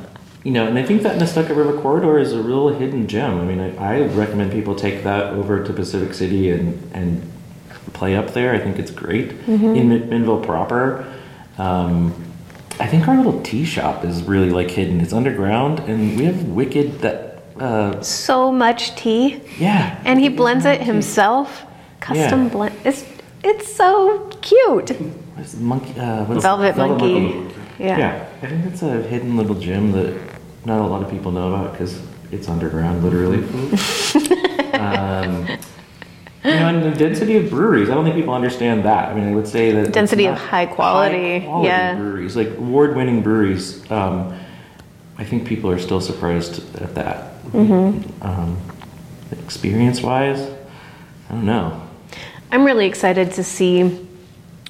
you know, and I think that Nestucca River corridor is a real hidden gem. I mean, I, I recommend people take that over to Pacific City and and play up there. I think it's great in Minville proper. Um, I think our little tea shop is really like hidden. It's underground, and we have wicked that. Uh, so much tea. yeah, And he blends it himself. Custom Yeah. blend. It's it's so cute. What's the monkey? Uh, what's Velvet monkey. Yeah. Yeah, I think it's a hidden little gem that not a lot of people know about because it's underground, literally. um, you know, and the density of breweries, I don't think people understand that. I mean, I would say that Density of high quality, high-quality yeah. breweries, like award-winning breweries. Um, I think people are still surprised at that. Mm-hmm. Um, experience-wise, I don't know. I'm really excited to see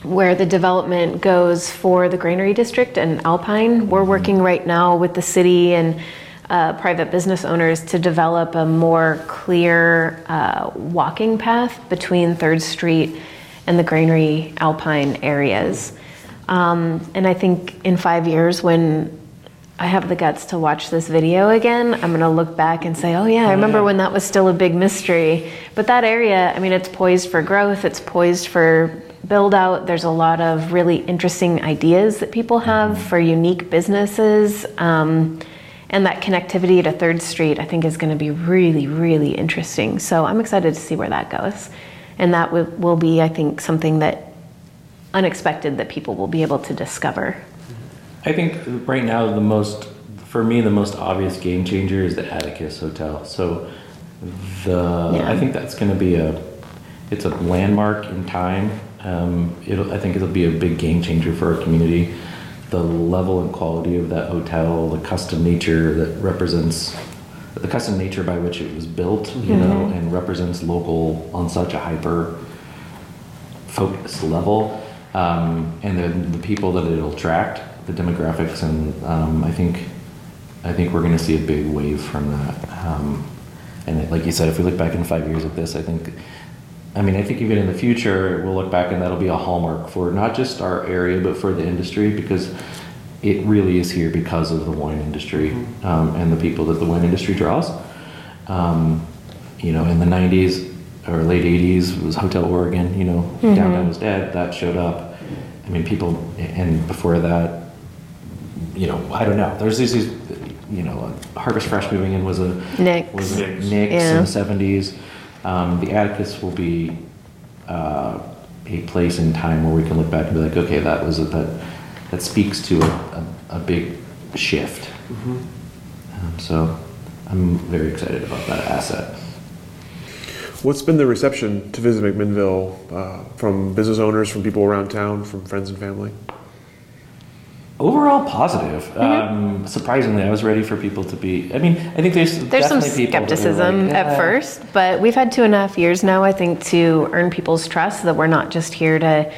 where the development goes for the Granary District and Alpine. We're working right now with the city and uh, private business owners to develop a more clear uh, walking path between Third Street and the Granary Alpine areas. Um, and I think in five years, when I have the guts to watch this video again, I'm gonna look back and say, oh yeah, I remember when that was still a big mystery. But that area, I mean, it's poised for growth, it's poised for build out. There's a lot of really interesting ideas that people have for unique businesses. Um, and that connectivity to Third Street, I think, is gonna be really, really interesting. So I'm excited to see where that goes. And that will, will be, I think, something that unexpected that people will be able to discover. I think right now the most, for me, the most obvious game changer is the Atticus Hotel. So the, Yeah. I think that's going to be a, it's a landmark in time. Um, it'll, I think it'll be a big game changer for our community. The level and quality of that hotel, the custom nature that represents, the custom nature by which it was built, you know, and represents local on such a hyper focus level, um, and then the people that it'll attract, the demographics, and um, I think I think we're going to see a big wave from that. Um, and like you said, if we look back in five years at this, I think, I mean, I think even in the future, we'll look back and that'll be a hallmark for not just our area, but for the industry because it really is here because of the wine industry um, and the people that the wine industry draws. Um, you know, in the 90s or late 80s was Hotel Oregon, you know, Downtown was dead, that showed up. I mean, people, and before that, you know, I don't know. There's these, these you know, Harvest Fresh moving in was a Nick's. was a Nick's. Nick's Yeah. in the '70s. Um, the Atticus will be uh, a place in time where we can look back and be like, okay, that was a, that that speaks to a, a, a big shift. Um, so I'm very excited about that asset. What's been the reception to visit McMinnville uh, from business owners, from people around town, from friends and family? Overall positive. Mm-hmm. Um, surprisingly, I was ready for people to be. I mean, I think there's There's some definitely people that are skepticism like, at first, but we've had two and a half years now, I think, to earn people's trust that we're not just here to,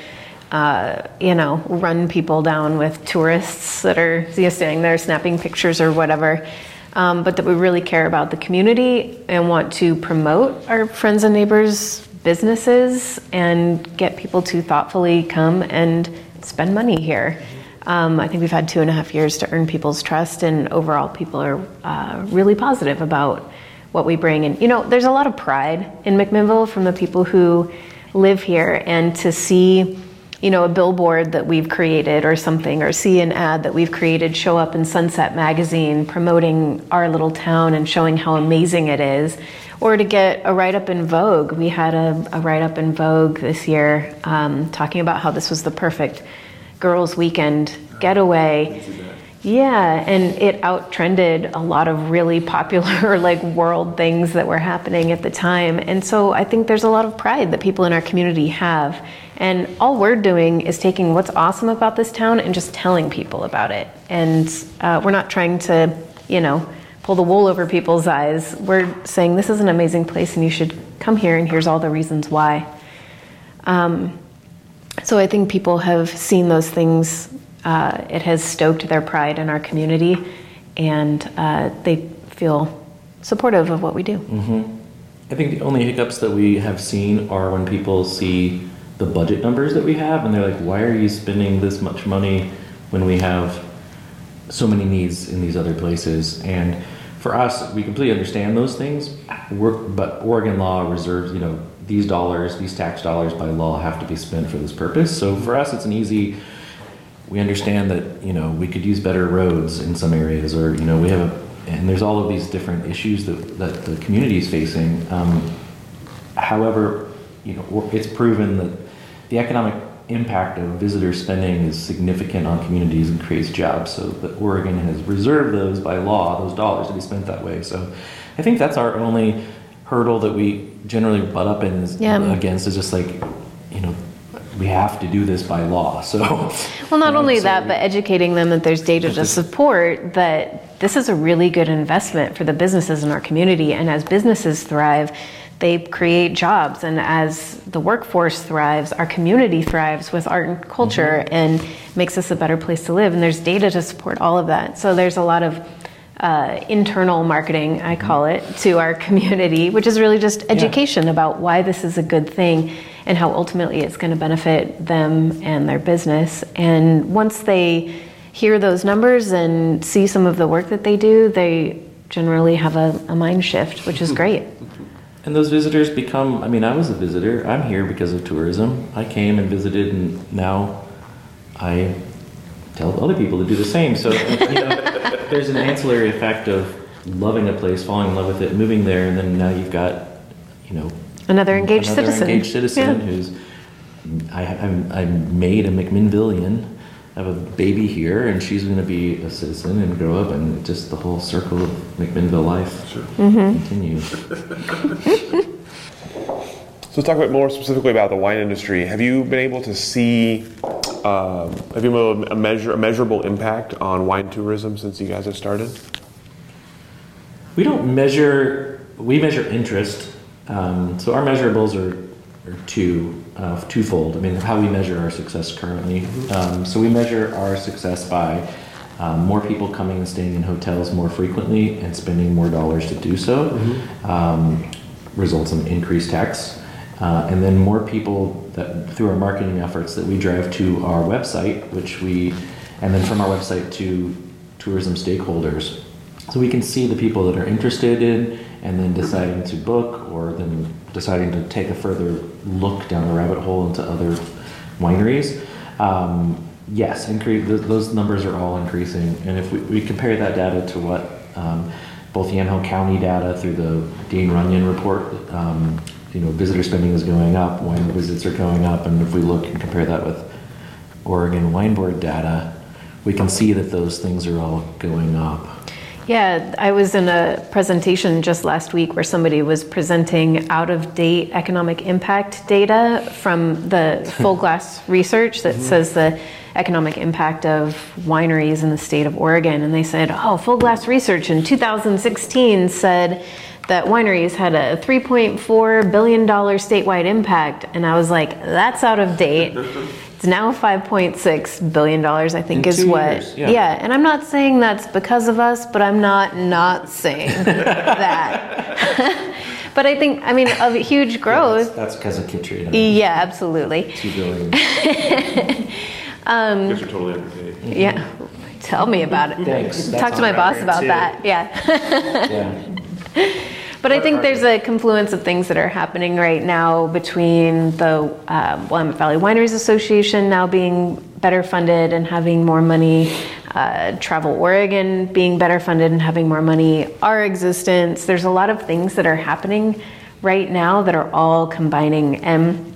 uh, you know, run people down with tourists that are you know, standing there snapping pictures or whatever, um, but that we really care about the community and want to promote our friends and neighbors' businesses and get people to thoughtfully come and spend money here. Um, I think we've had two and a half years to earn people's trust, and overall, people are uh, really positive about what we bring. And you know, there's a lot of pride in McMinnville from the people who live here, and to see, you know, a billboard that we've created or something, or see an ad that we've created show up in Sunset Magazine promoting our little town and showing how amazing it is, or to get a write up in Vogue. We had a, a write up in Vogue this year um, talking about how this was the perfect girls' weekend getaway. Yeah, and it outtrended a lot of really popular like world things that were happening at the time. And so I think there's a lot of pride that people in our community have. And all we're doing is taking what's awesome about this town and just telling people about it. And uh, we're not trying to, you know, pull the wool over people's eyes. We're saying this is an amazing place and you should come here and here's all the reasons why. Um, so I think people have seen those things uh, it has stoked their pride in our community, and uh, they feel supportive of what we do. I think the only hiccups that we have seen are when people see the budget numbers that we have and they're like, why are you spending this much money when we have so many needs in these other places? And for us, we completely understand those things, We're, but Oregon law reserves, you know, these dollars, these tax dollars by law have to be spent for this purpose. So for us, it's an easy, we understand that, you know, we could use better roads in some areas or, you know, we have a, and there's all of these different issues that, that the community is facing. Um, however, you know, it's proven that the economic impact of visitor spending is significant on communities and creates jobs. So that Oregon has reserved those by law, those dollars to be spent that way. So I think that's our only hurdle that we generally butt up in is, Yeah. against is just like, you know, we have to do this by law. So Well, not you know, only so that, we- but educating them that there's data to support that this is a really good investment for the businesses in our community. And as businesses thrive, they create jobs. And as the workforce thrives, our community thrives with art and culture mm-hmm. and makes us a better place to live. And there's data to support all of that. So there's a lot of uh, internal marketing, I call it, to our community, which is really just education about why this is a good thing and how ultimately it's going to benefit them and their business. And once they hear those numbers and see some of the work that they do, they generally have a, a mind shift, which is great. And those visitors become, I mean, I was a visitor. I'm here because of tourism. I came and visited, and now I tell other people to do the same. So, you know, there's an ancillary effect of loving a place, falling in love with it, moving there, and then now you've got, you know, Another engaged another citizen. engaged citizen Yeah. who's, I, I'm, I'm made a McMinnvillian. I have a baby here, and she's going to be a citizen and grow up, and just the whole circle of McMinnville life mm-hmm. continues. So let's talk about more specifically about the wine industry. Have you been able to see, um, have you able to measure a measurable impact on wine tourism since you guys have started? We don't measure. We measure interest. Um, so our measurables are, are two, uh, twofold. I mean, how we measure our success currently. Um, so we measure our success by um, more people coming and staying in hotels more frequently and spending more dollars to do so. Um, results in increased tax. Uh, and then more people that through our marketing efforts that we drive to our website, which we, and then from our website to tourism stakeholders. So we can see the people that are interested in and then deciding to book or then deciding to take a further look down the rabbit hole into other wineries. Um, yes, increase, th- those numbers are all increasing. And if we, we compare that data to what um, both Yamhill County data through the Dean Runyan report, um, you know, visitor spending is going up, wine visits are going up, and if we look and compare that with Oregon Wine Board data, we can see that those things are all going up. Yeah, I was in a presentation just last week where somebody was presenting out of date economic impact data from the full glass research that mm-hmm. says the economic impact of wineries in the state of Oregon. And they said, oh, full glass research in 2016 said that wineries had a $3.4 billion statewide impact. And I was like, that's out of date. It's now $5.6 billion, I think, In is two what. years, yeah. yeah, and I'm not saying that's because of us, but I'm not not saying that. but I think, I mean, of huge growth. That's because of Kittredge. Yeah, absolutely. Two billion. Um, Guess you're totally underpaid. Yeah, tell me about it. Thanks. That's Talk to my boss about too. that. Yeah. Yeah. But I think there's a confluence of things that are happening right now between the uh, Willamette Valley Wineries Association now being better funded and having more money, uh, Travel Oregon being better funded and having more money, our existence. There's a lot of things that are happening right now that are all combining. And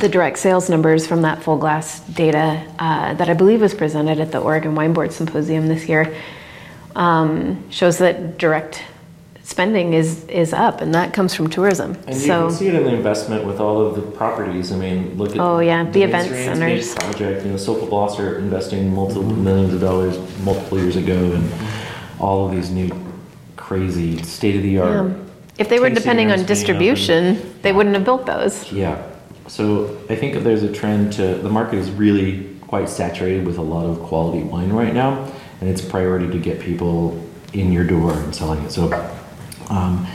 the direct sales numbers from that full glass data uh, that I believe was presented at the Oregon Wine Board Symposium this year um, shows that direct spending is is up, and that comes from tourism. And you can see it in the investment with all of the properties. I mean, look at Oh, yeah, the event centers. project. You know, Blosser investing multiple millions of dollars multiple years ago, and all of these new crazy state of the art. yeah. if they were depending on distribution, they wouldn't have built those. Yeah. So I think there's a trend to the market is really quite saturated with a lot of quality wine right now, and it's priority to get people in your door and selling it. So um,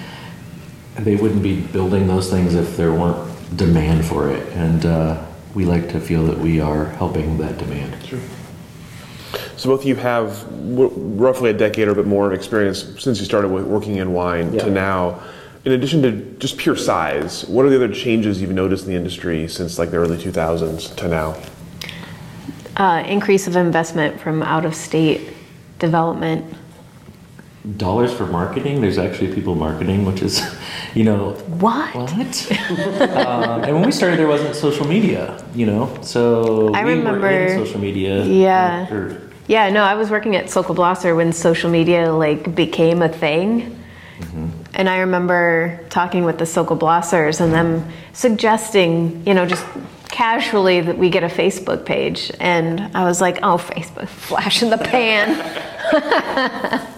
they wouldn't be building those things if there weren't demand for it, and uh, we like to feel that we are helping that demand. Sure. So both of you have w- roughly a decade or a bit more of experience since you started working in wine Yeah. to now. In addition to just pure size, what are the other changes you've noticed in the industry since like the early 2000s to now? Uh, increase of investment from out of state development. Dollars for marketing. There's actually people marketing, which is, you know, What? What? um, and when we started, there wasn't social media, you know. So I we remember- social media. Yeah. or- Yeah, no, I was working at Sokol Blosser when social media like became a thing. And I remember talking with the Sokol Blossers and them suggesting, you know, just casually that we get a Facebook page. And I was like, oh, Facebook, flash in the pan.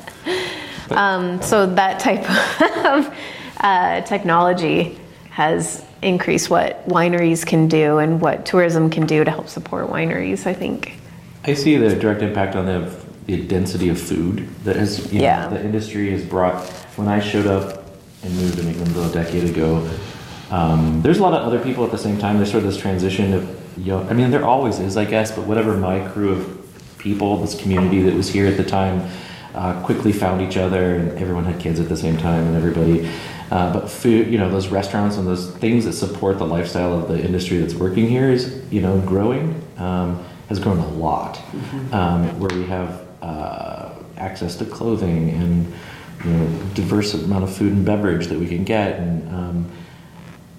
um, so that type of uh, technology has increased what wineries can do and what tourism can do to help support wineries, I think. I see the direct impact on the, the density of food that has, you know, Yeah. the industry has brought. When I showed up and moved to McMinnville a decade ago, um, there's a lot of other people at the same time. There's sort of this transition of, I mean, there always is, I guess, but whatever my crew of people, this community that was here at the time, uh, quickly found each other, and everyone had kids at the same time, and everybody. Uh, but food, you know, those restaurants and those things that support the lifestyle of the industry that's working here is, you know, growing. Um, has grown a lot, um, where we have uh, access to clothing and you know diverse amount of food and beverage that we can get, and um,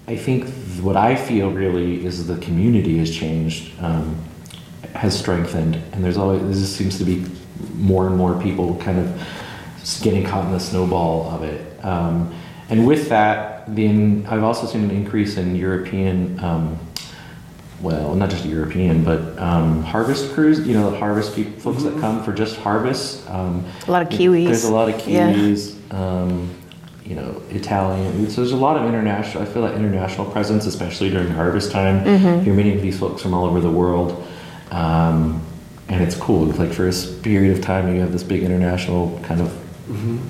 I think th- what I feel really is the community has changed, um, has strengthened, and there's always this seems to be more and more people kind of getting caught in the snowball of it. Um, and with that, the I've also seen an increase in European, um, well, not just European, but um, harvest crews. You know, the harvest people, folks that come for just harvest. Um, A lot of Kiwis. There's a lot of Yeah. Kiwis. Um, you know, Italian. So there's a lot of international. I feel like international presence, especially during harvest time. Mm-hmm. You're meeting these folks from all over the world, um, and it's cool. Like for a period of time, you have this big international kind of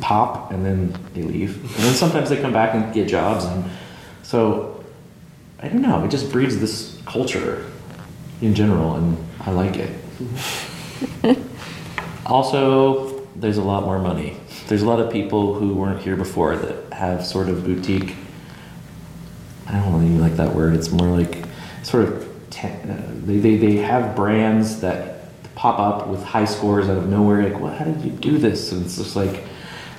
pop, and then they leave, and then sometimes they come back and get jobs, and so I don't know. It just breeds this culture in general, and I like it. also, there's a lot more money. There's a lot of people who weren't here before that have sort of boutique. I don't really like that word. It's more like sort of te- uh, they, they they have brands that pop up with high scores out of nowhere. Like, well, How did you do this? And it's just like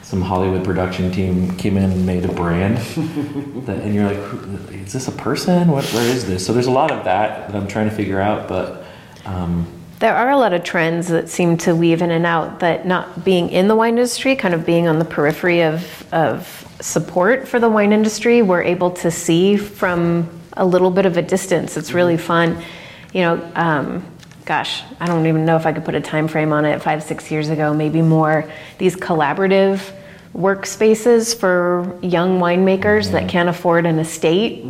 some Hollywood production team came in and made a brand, that, and you're like, is this a person? What? Where is this? So there's a lot of that that I'm trying to figure out, but. Um, There are a lot of trends that seem to weave in and out that not being in the wine industry, kind of being on the periphery of, of support for the wine industry, we're able to see from a little bit of a distance. It's really fun. You know, um, gosh, I don't even know if I could put a time frame on it, five, six years ago, maybe more, these collaborative workspaces for young winemakers that can't afford an estate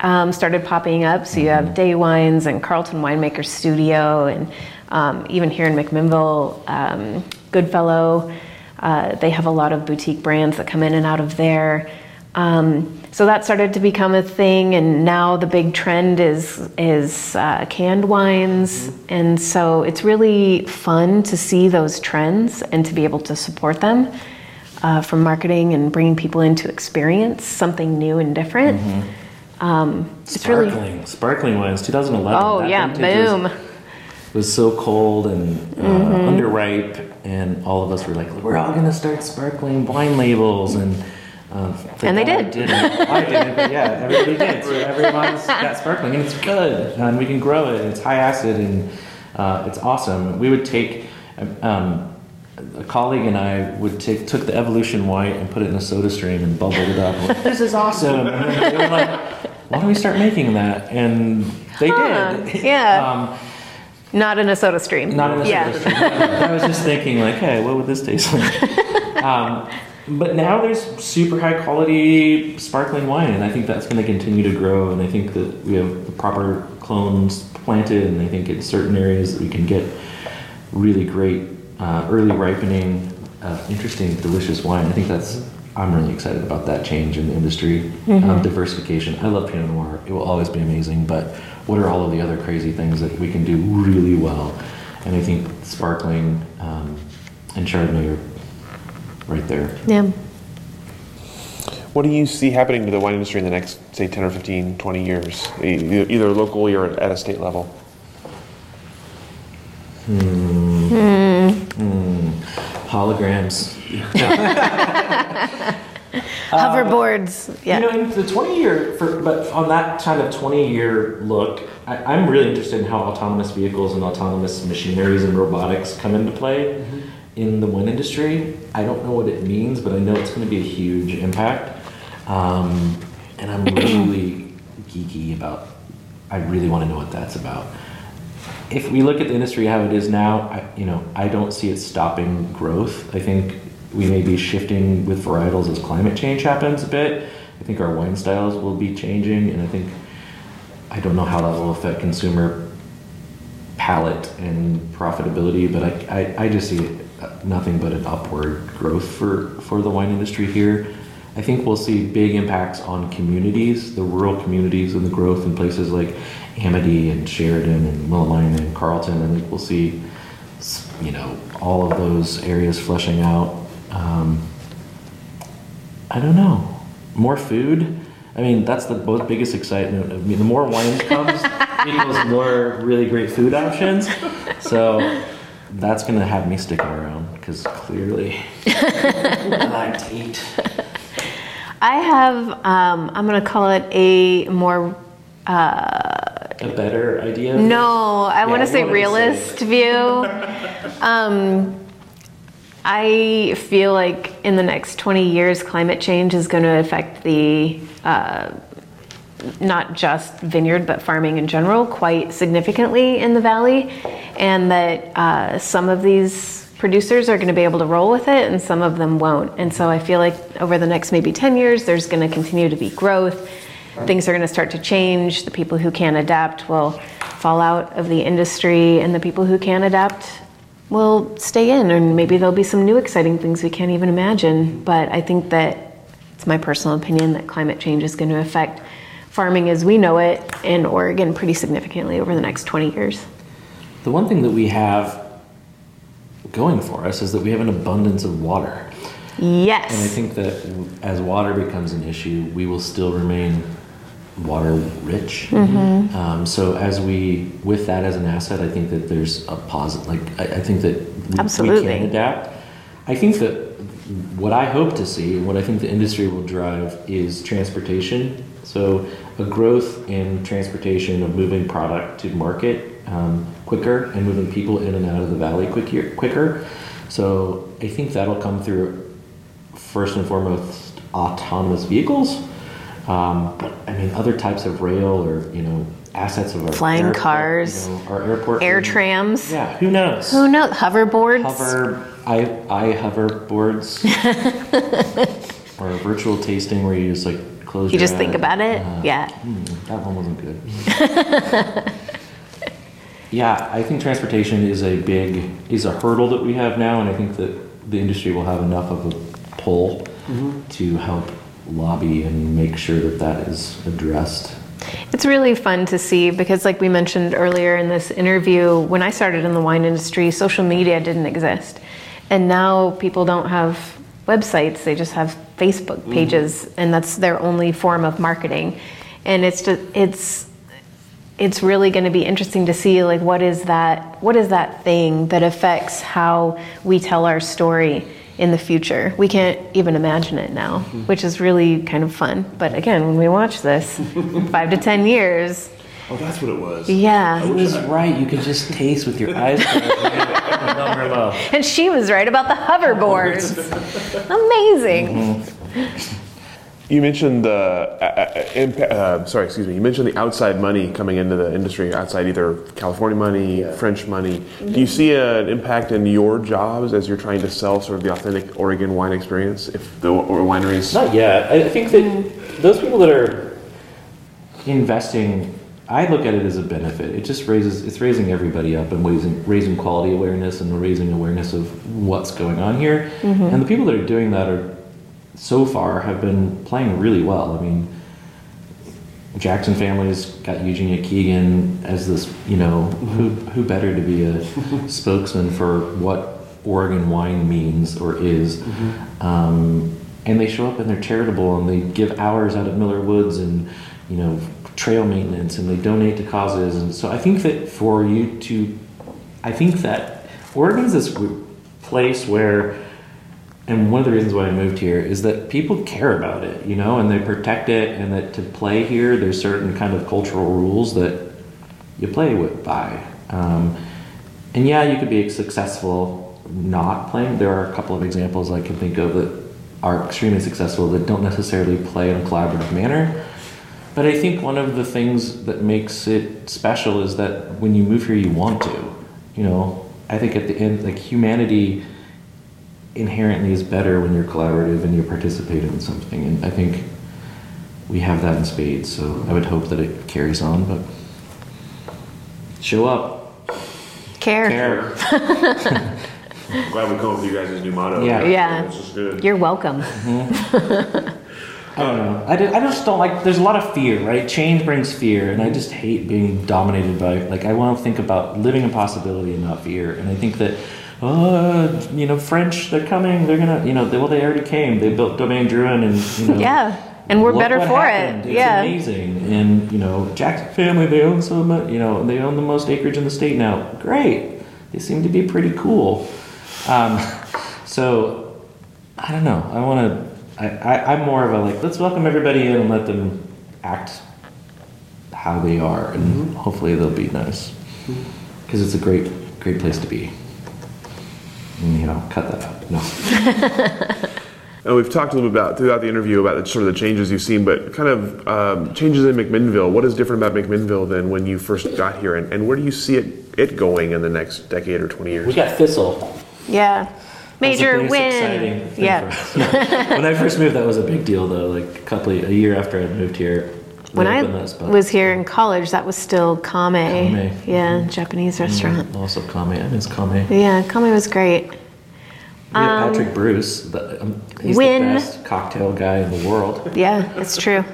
um, started popping up. So you have Day Wines and Carlton Winemaker Studio, and um, even here in McMinnville, um, Goodfellow. Uh, they have a lot of boutique brands that come in and out of there. Um, so that started to become a thing, and now the big trend is is uh, canned wines, and so it's really fun to see those trends and to be able to support them uh, from marketing and bringing people in to experience something new and different. Um, it's really sparkling, sparkling wines, 2011. oh that yeah, vintage was- boom. was so cold and uh, Mm-hmm. underripe, and all of us were like, "We're all gonna start sparkling wine labels," and um, And they did. I didn't. I didn't, but yeah, everybody did. So everyone's got sparkling, and it's good, and we can grow it. And it's high acid, and uh, it's awesome. We would take. Um, a colleague and I would take took the Evolution White and put it in a soda stream and bubbled it up. Like, this is awesome. And were like, why don't we start making that? And they Huh, did. yeah. um, Not in a soda stream. not in the yeah. soda stream. I was just thinking, like, hey, what would this taste like? um, but now there's super high quality sparkling wine, and I think that's going to continue to grow. And I think that we have the proper clones planted, and I think in certain areas that we can get really great uh, early ripening, uh, interesting, delicious wine. I think that's I'm really excited about that change in the industry, um, diversification. I love Pinot Noir; it will always be amazing. But what are all of the other crazy things that we can do really well? And I think sparkling um, and Chardonnay are right there. Yeah. What do you see happening to the wine industry in the next, say, 10 or 15, 20 years, e- either locally or at a state level? Hmm. Hmm. Holograms. Hoverboards. Yeah. You know, in the 20 year, for, but on that kind of 20 year look, I, I'm really interested in how autonomous vehicles and autonomous machineries and robotics come into play in the wine industry. I don't know what it means, but I know it's going to be a huge impact. Um, and I'm really geeky about, I really want to know what that's about. If we look at the industry how it is now, I, you know, I don't see it stopping growth. I think we may be shifting with varietals as climate change happens a bit. I think our wine styles will be changing, and I think I don't know how that will affect consumer palate and profitability, but I, I, I just see nothing but an upward growth for, for the wine industry here. I think we'll see big impacts on communities, the rural communities, and the growth in places like Amity and Sheridan and Willamina and Carlton. I think we'll see, you know, all of those areas fleshing out. Um, I don't know. More food. I mean, that's the most biggest excitement. I mean, the more wine comes, equals more really great food options. So that's gonna have me sticking around because clearly I like to eat. I have, um, I'm going to call it a more, A better idea. no, I want to say? realist view. um, I feel like in the next 20 years, climate change is going to affect the, uh, not just vineyard, but farming in general, quite significantly in the valley. And that uh, some of these producers are going to be able to roll with it and some of them won't. And so I feel like over the next maybe 10 years, there's going to continue to be growth. Things are going to start to change. The people who can adapt will fall out of the industry, and the people who can adapt will stay in. And maybe there'll be some new exciting things we can't even imagine. But I think that it's my personal opinion that climate change is going to affect farming as we know it in Oregon pretty significantly over the next 20 years. The one thing that we have going for us is that we have an abundance of water. Yes. And I think that as water becomes an issue, we will still remain water rich. Mm-hmm. Um, so as we, with that as an asset, I think that there's a positive. Like I, I think that we, we can adapt. I think that what I hope to see and what I think the industry will drive is transportation. So a growth in transportation of moving product to market um, quicker and moving people in and out of the valley quicker. Quicker. So I think that'll come through first and foremost autonomous vehicles. Um, but I mean, other types of rail or you know assets of our Flying airport, cars, you know, our airport, Air trams. Yeah, who knows? Who knows? Hoverboards. Hover, I, I hover boards, or a virtual tasting where you just like close. You your just think about it? Uh, Yeah. hmm, that one wasn't good. yeah, I think transportation is a big is a hurdle that we have now, and I think that the industry will have enough of a pull to help lobby and make sure that that is addressed. It's really fun to see because, like we mentioned earlier in this interview, when I started in the wine industry, social media didn't exist. And now people don't have websites, they just have Facebook mm-hmm. pages, and that's their only form of marketing. And it's just, it's, it's really going to be interesting to see like what is that what is that thing that affects how we tell our story in the future? We can't even imagine it now mm-hmm. which is really kind of fun. But again when we watch this five to ten years Oh, that's what it was. yeah It was right. You could just taste with your eyes closed. And she was right about the hoverboards amazing You mentioned the, uh, uh, uh, sorry, excuse me. You mentioned the outside money coming into the industry, outside either California money, French money. Do you see an impact in your jobs as you're trying to sell sort of the authentic Oregon wine experience? If the or wineries, Not yet. I I think that those people that are investing I look at it as a benefit. It just raises it's raising everybody up and raising raising quality awareness and raising awareness of what's going on here. Mm-hmm. And the people that are doing that are so far have been playing really well. I mean, Jackson family's got Eugenia Keegan as this, you know, who mm-hmm. who better to be a spokesman for what Oregon wine means or is. Mm-hmm. Um, and they show up and they're charitable and they give hours out at Miller Woods and you know trail maintenance and they donate to causes and so I think that for you to I think that Oregon's this place where and one of the reasons why I moved here is that people care about it, you know, and they protect it, and that to play here, there's certain kind of cultural rules that you play with by. Um, and yeah, you could be successful not playing. There are a couple of examples I can think of that are extremely successful that don't necessarily play in a collaborative manner. But I think one of the things that makes it special is that when you move here, you want to. You know, I think at the end, like humanity inherently is better when you're collaborative and you participate in something. And I think we have that in spades. So I would hope that it carries on. But show up, Care. care. I'm glad we come up with you guys' new motto. Yeah. Yeah. It's just good. You're welcome. Mm-hmm. I don't know. I, just, I just don't like. There's a lot of fear, right? Change brings fear, and I just hate being dominated by. Like I want to think about living in possibility and not fear. And I think that, uh, you know, French, they're coming. They're gonna, you know, they, well, they already came. They built Domaine Drouhin, and you know, Yeah. And we're better for happened. it. It's yeah. amazing. And you know, Jackson family, they own so much. You know, they own the most acreage in the state now. Great. They seem to be pretty cool. Um, so I don't know. I want to. I, I, I'm more of a like, let's welcome everybody in and let them act how they are, and hopefully they'll be nice. Because it's a great, great place to be. And, you know, cut that out. No. And we've talked a little bit about throughout the interview about the, sort of the changes you've seen, but kind of um, changes in McMinnville. What is different about McMinnville than when you first got here, and, and where do you see it, it going in the next decade or 20 years? We got Thistle. Yeah. Major the biggest exciting win. Yeah. when I first moved, that was a big deal, though. Like a couple, a year after I moved here. When I was here in college, that was still Kame. Kame. Yeah, Japanese restaurant. also Kame, I miss Kame. Yeah, Kame was great. We had Patrick Bruce. The, um, he's Win. the best cocktail guy in the world. Yeah, it's true.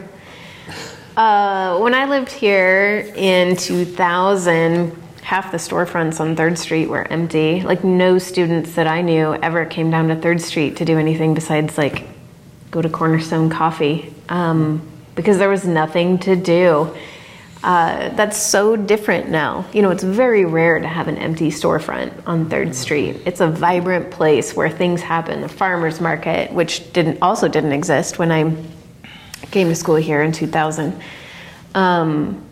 Uh, when I lived here in 2000, half the storefronts on 3rd Street were empty. Like, no students that I knew ever came down to 3rd Street to do anything besides, like, go to Cornerstone Coffee um, because there was nothing to do. Uh, that's so different now. You know, it's very rare to have an empty storefront on 3rd Street. It's a vibrant place where things happen. The farmer's market, which didn't also didn't exist when I came to school here in 2000. Um,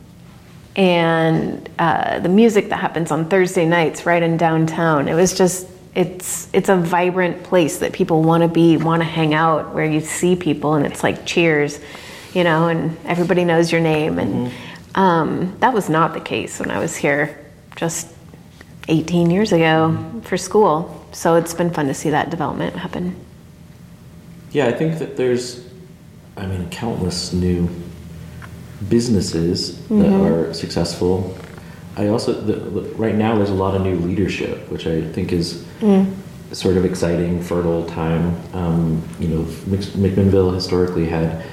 and uh, the music that happens on Thursday nights right in downtown. It was just it's it's a vibrant place that people want to be, want to hang out, where you see people and it's like cheers, you know, and everybody knows your name. And um, that was not the case when I was here just 18 years ago for school. So it's been fun to see that development happen. Yeah, I think that there's, I mean, countless new businesses that are successful. I also, the, right now, there's a lot of new leadership, which I think is sort of exciting, fertile time. Um, you know, McMinnville historically had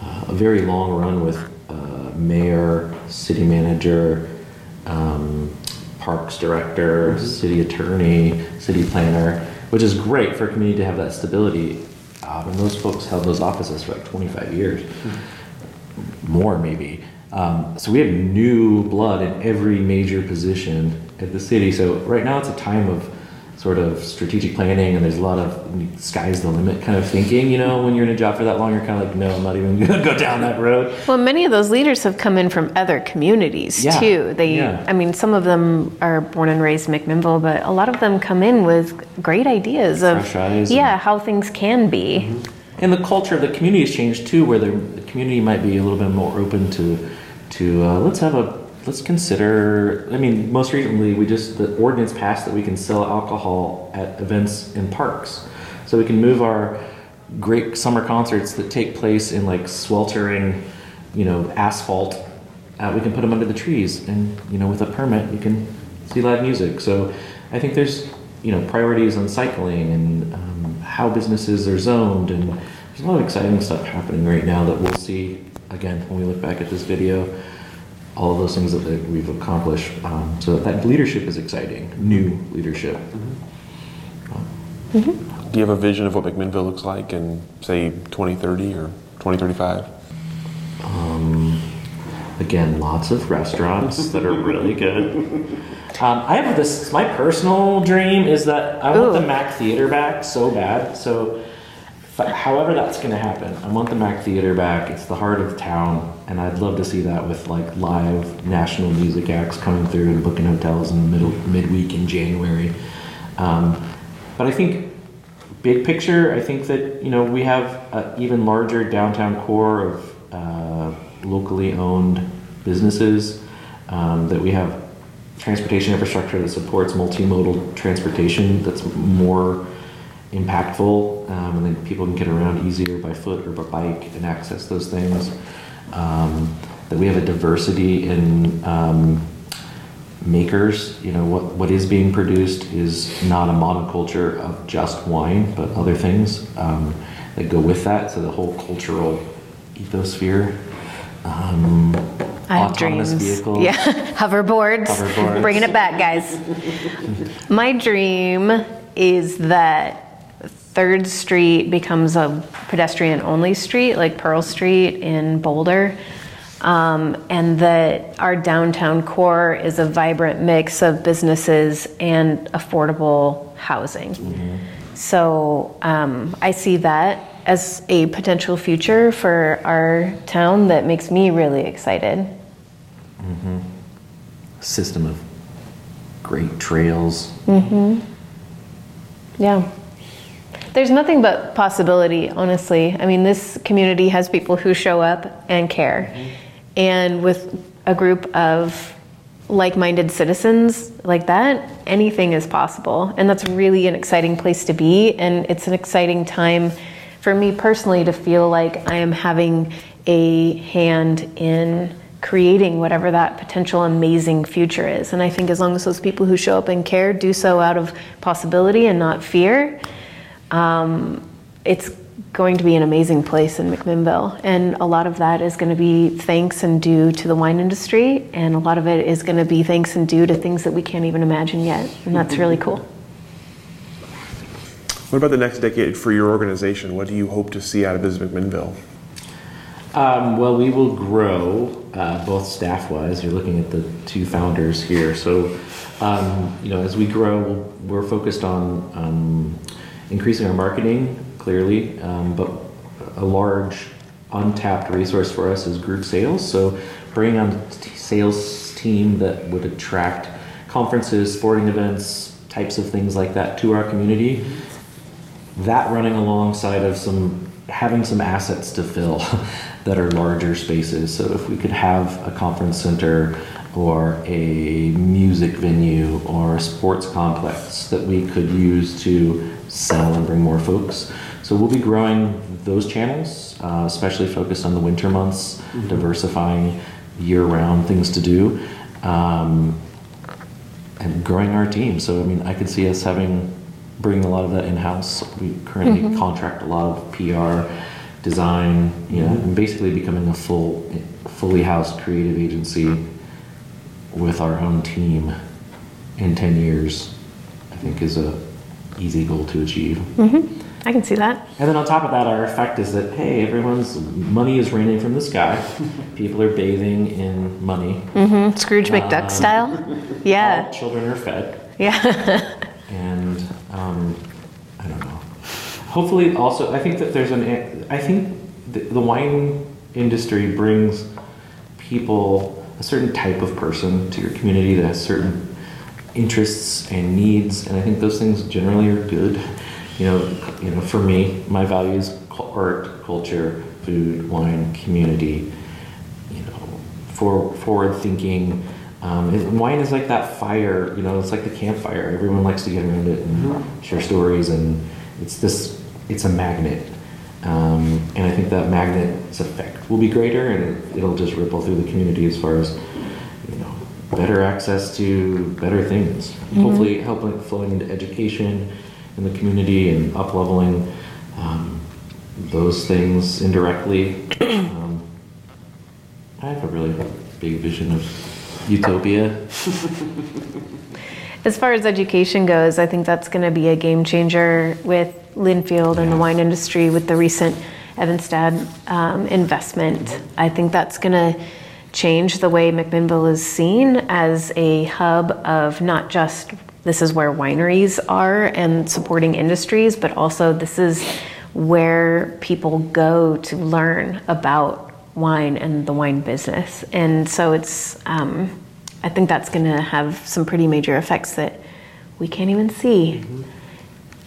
uh, a very long run with uh, mayor, city manager, um, parks director, city attorney, city planner, which is great for a community to have that stability. Um, and those folks held those offices for like 25 years, more maybe. Um, so we have new blood in every major position at the city. So right now it's a time of sort of strategic planning, and there's a lot of sky's the limit kind of thinking. You know, when you're in a job for that long, you're kind of like, no, I'm not even going to go down that road. Well, many of those leaders have come in from other communities Yeah, too. They, yeah. I mean, some of them are born and raised McMinnville, but a lot of them come in with great ideas of, yeah, and- how things can be. And the culture of the community has changed too, where the, the community might be a little bit more open to, to uh, let's have a let's consider. I mean, most recently we just the ordinance passed that we can sell alcohol at events in parks, so we can move our great summer concerts that take place in like sweltering, you know, asphalt uh, we can put them under the trees, and you know, with a permit, you can see live music. So I think there's you know priorities on cycling and um, how businesses are zoned, and a lot of exciting stuff happening right now that we'll see again when we look back at this video. All of those things that, that we've accomplished. Um, so that leadership is exciting. New leadership. Do you have a vision of what McMinnville looks like in, say, 2030 or 2035? Again, lots of restaurants that are really good. Um, I have this. My personal dream is that I want the Mack Theater back so bad. So, f- however that's going to happen, I want the Mack Theater back. It's the heart of town, and I'd love to see that with like live national music acts coming through and booking hotels in the middle midweek in January. Um, but I think big picture, I think that you know we have an even larger downtown core of uh, locally owned businesses. Um, that we have transportation infrastructure that supports multimodal transportation that's more impactful, um, and then people can get around easier by foot or by bike and access those things. Um, that we have a diversity in um, makers. You know, what, what is being produced is not a monoculture of just wine, but other things um, that go with that. So the whole cultural ethosphere. Um, I have dreams. vehicles. Yeah, hoverboards. Hoverboards. Bringing it back, guys. My dream is that Third Street becomes a pedestrian-only street, like Pearl Street in Boulder, um, and that our downtown core is a vibrant mix of businesses and affordable housing. So um, I see that as a potential future for our town that makes me really excited. system of great trails. Yeah. There's nothing but possibility, honestly. I mean, this community has people who show up and care. Mm-hmm. And with a group of like minded citizens like that, anything is possible. And that's really an exciting place to be. And it's an exciting time for me personally to feel like I am having a hand in creating whatever that potential amazing future is. And I think as long as those people who show up and care do so out of possibility and not fear, um, it's going to be an amazing place in McMinnville. And a lot of that is going to be thanks and due to the wine industry, and a lot of it is going to be thanks and due to things that we can't even imagine yet. And that's really cool. What about the next decade for your organization? What do you hope to see out of Visit McMinnville? Um, well, we will grow uh, both staff-wise. You're looking at the two founders here, so um, you know as we grow, we'll, we're focused on um, increasing our marketing clearly, um, but a large untapped resource for us is group sales. So bringing on a sales team that would attract conferences, sporting events, types of things like that to our community that running alongside of some having some assets to fill that are larger spaces. So if we could have a conference center or a music venue or a sports complex that we could use to sell and bring more folks. So we'll be growing those channels, uh, especially focused on the winter months, diversifying year-round things to do. Um, and growing our team. So I mean, I could see us having bringing a lot of that in house. We currently contract a lot of PR, design, you know, and basically becoming a full, fully housed creative agency with our own team in ten years. I think is a easy goal to achieve. I can see that. And then on top of that, our effect is that hey, everyone's money is raining from the sky. People are bathing in money. Mm, Scrooge McDuck style. All Yeah. children are fed. Yeah. and um, I don't know. Hopefully, also, I think that there's an. I think the, the wine industry brings people a certain type of person to your community that has certain interests and needs, and I think those things generally are good. You know, you know, for me, my values: art, culture, food, wine, community. You know, for forward thinking. Um, wine is like that fire, you know, it's like the campfire. Everyone likes to get around it and share stories, and it's this, it's a magnet. Um, and I think that magnet's effect will be greater, and it'll just ripple through the community as far as you know, better access to better things. Mm-hmm. Hopefully, helping flowing into education in the community and up leveling um, those things indirectly. Um, I have a really big vision of utopia. as far as education goes, I think that's going to be a game changer with Linfield and the wine industry with the recent Evenstad um, investment. I think that's going to change the way McMinnville is seen as a hub of not just this is where wineries are and supporting industries, but also this is where people go to learn about wine and the wine business. And so it's, um, I think that's going to have some pretty major effects that we can't even see. Mm-hmm.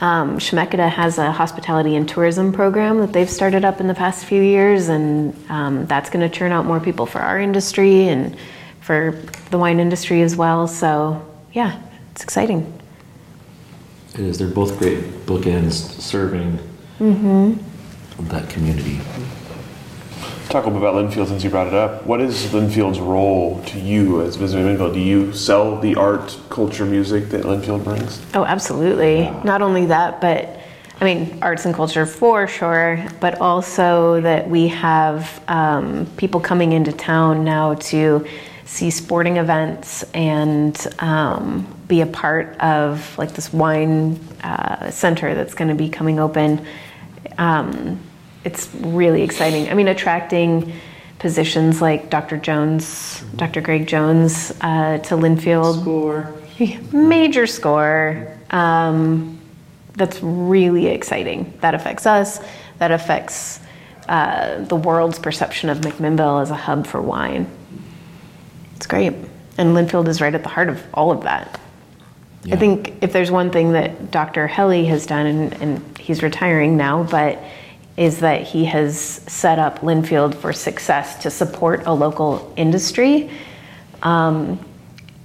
Um, has a hospitality and tourism program that they've started up in the past few years, and um, that's going to turn out more people for our industry and for the wine industry as well. So, yeah, it's exciting. It is. They're both great bookends serving mm-hmm. that community. Talk a little bit about Linfield since you brought it up. What is Linfield's role to you as Visiting Linfield? Do you sell the art, culture, music that Linfield brings? Oh, absolutely. Yeah. Not only that, but I mean, arts and culture for sure, but also that we have um, people coming into town now to see sporting events and um, be a part of like this wine uh, center that's going to be coming open. Um, it's really exciting. I mean, attracting positions like Dr. Jones, Dr. Greg Jones uh, to Linfield. Score. Major score. Um, that's really exciting. That affects us. That affects uh, the world's perception of McMinnville as a hub for wine. It's great. And Linfield is right at the heart of all of that. Yeah. I think if there's one thing that Dr. Hellie has done, and, and he's retiring now, but is that he has set up Linfield for success to support a local industry. Um,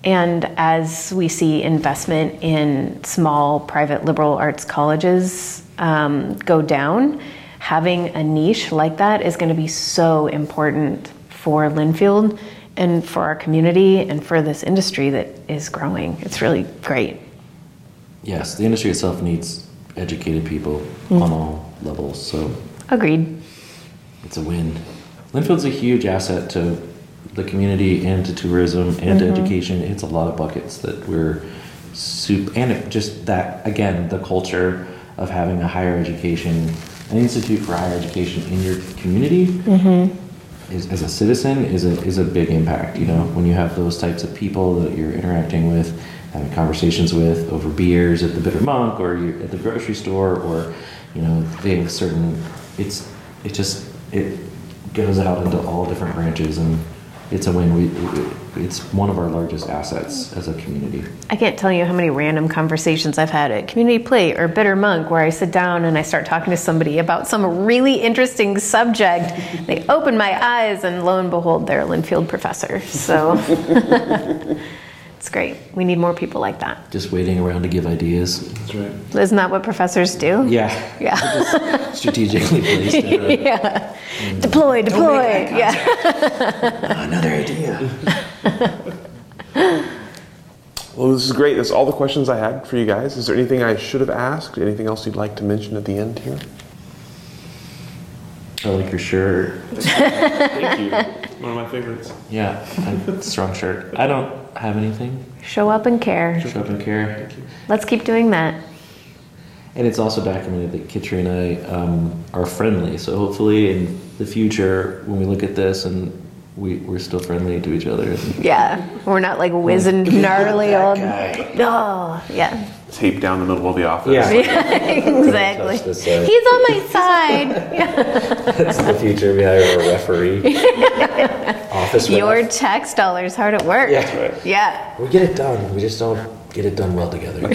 and as we see investment in small private liberal arts colleges um, go down, having a niche like that is going to be so important for Linfield and for our community and for this industry that is growing. It's really great. Yes, the industry itself needs educated people mm-hmm. on all levels. So agreed. It's a win. Linfield's a huge asset to the community and to tourism and mm-hmm. to education. It's a lot of buckets that we're soup and it, just that again the culture of having a higher education, an institute for higher education in your community. Mm-hmm. Is, as a citizen is a, is a big impact you know when you have those types of people that you're interacting with having conversations with over beers at the bitter monk or you're at the grocery store or you know they have certain it's it just it goes out into all different branches and it's a win. We, it's one of our largest assets as a community. I can't tell you how many random conversations I've had at Community Plate or Bitter Monk where I sit down and I start talking to somebody about some really interesting subject. they open my eyes, and lo and behold, they're a Linfield professor. So. It's great. We need more people like that. Just waiting around to give ideas. That's right. Isn't that what professors do? Yeah. Yeah. strategically placed. yeah. Mm. Deploy, deploy. Yeah. oh, another idea. well, this is great. That's all the questions I had for you guys. Is there anything I should have asked? Anything else you'd like to mention at the end here? I like your shirt. Thank you. One of my favorites. Yeah, strong shirt. I don't have anything. Show up and care. Show up and care. Let's keep doing that. And it's also documented that Kitri and I um, are friendly. So hopefully in the future, when we look at this and we, we're still friendly to each other. Yeah, we're not like whizzing gnarly old. No, yeah tape down the middle of the office. Yeah, exactly. Uh, He's on my side. That's the future. We hire a referee. office Your ref. tax dollars hard at work. Yeah, right. Yeah. We get it done. We just don't get it done well together. well,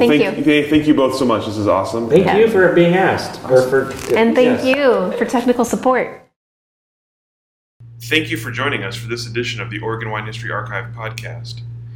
thank, thank you. Thank you both so much. This is awesome. Thank yeah. you for being asked. Awesome. For, and thank yes. you for technical support. Thank you for joining us for this edition of the Oregon Wine History Archive podcast.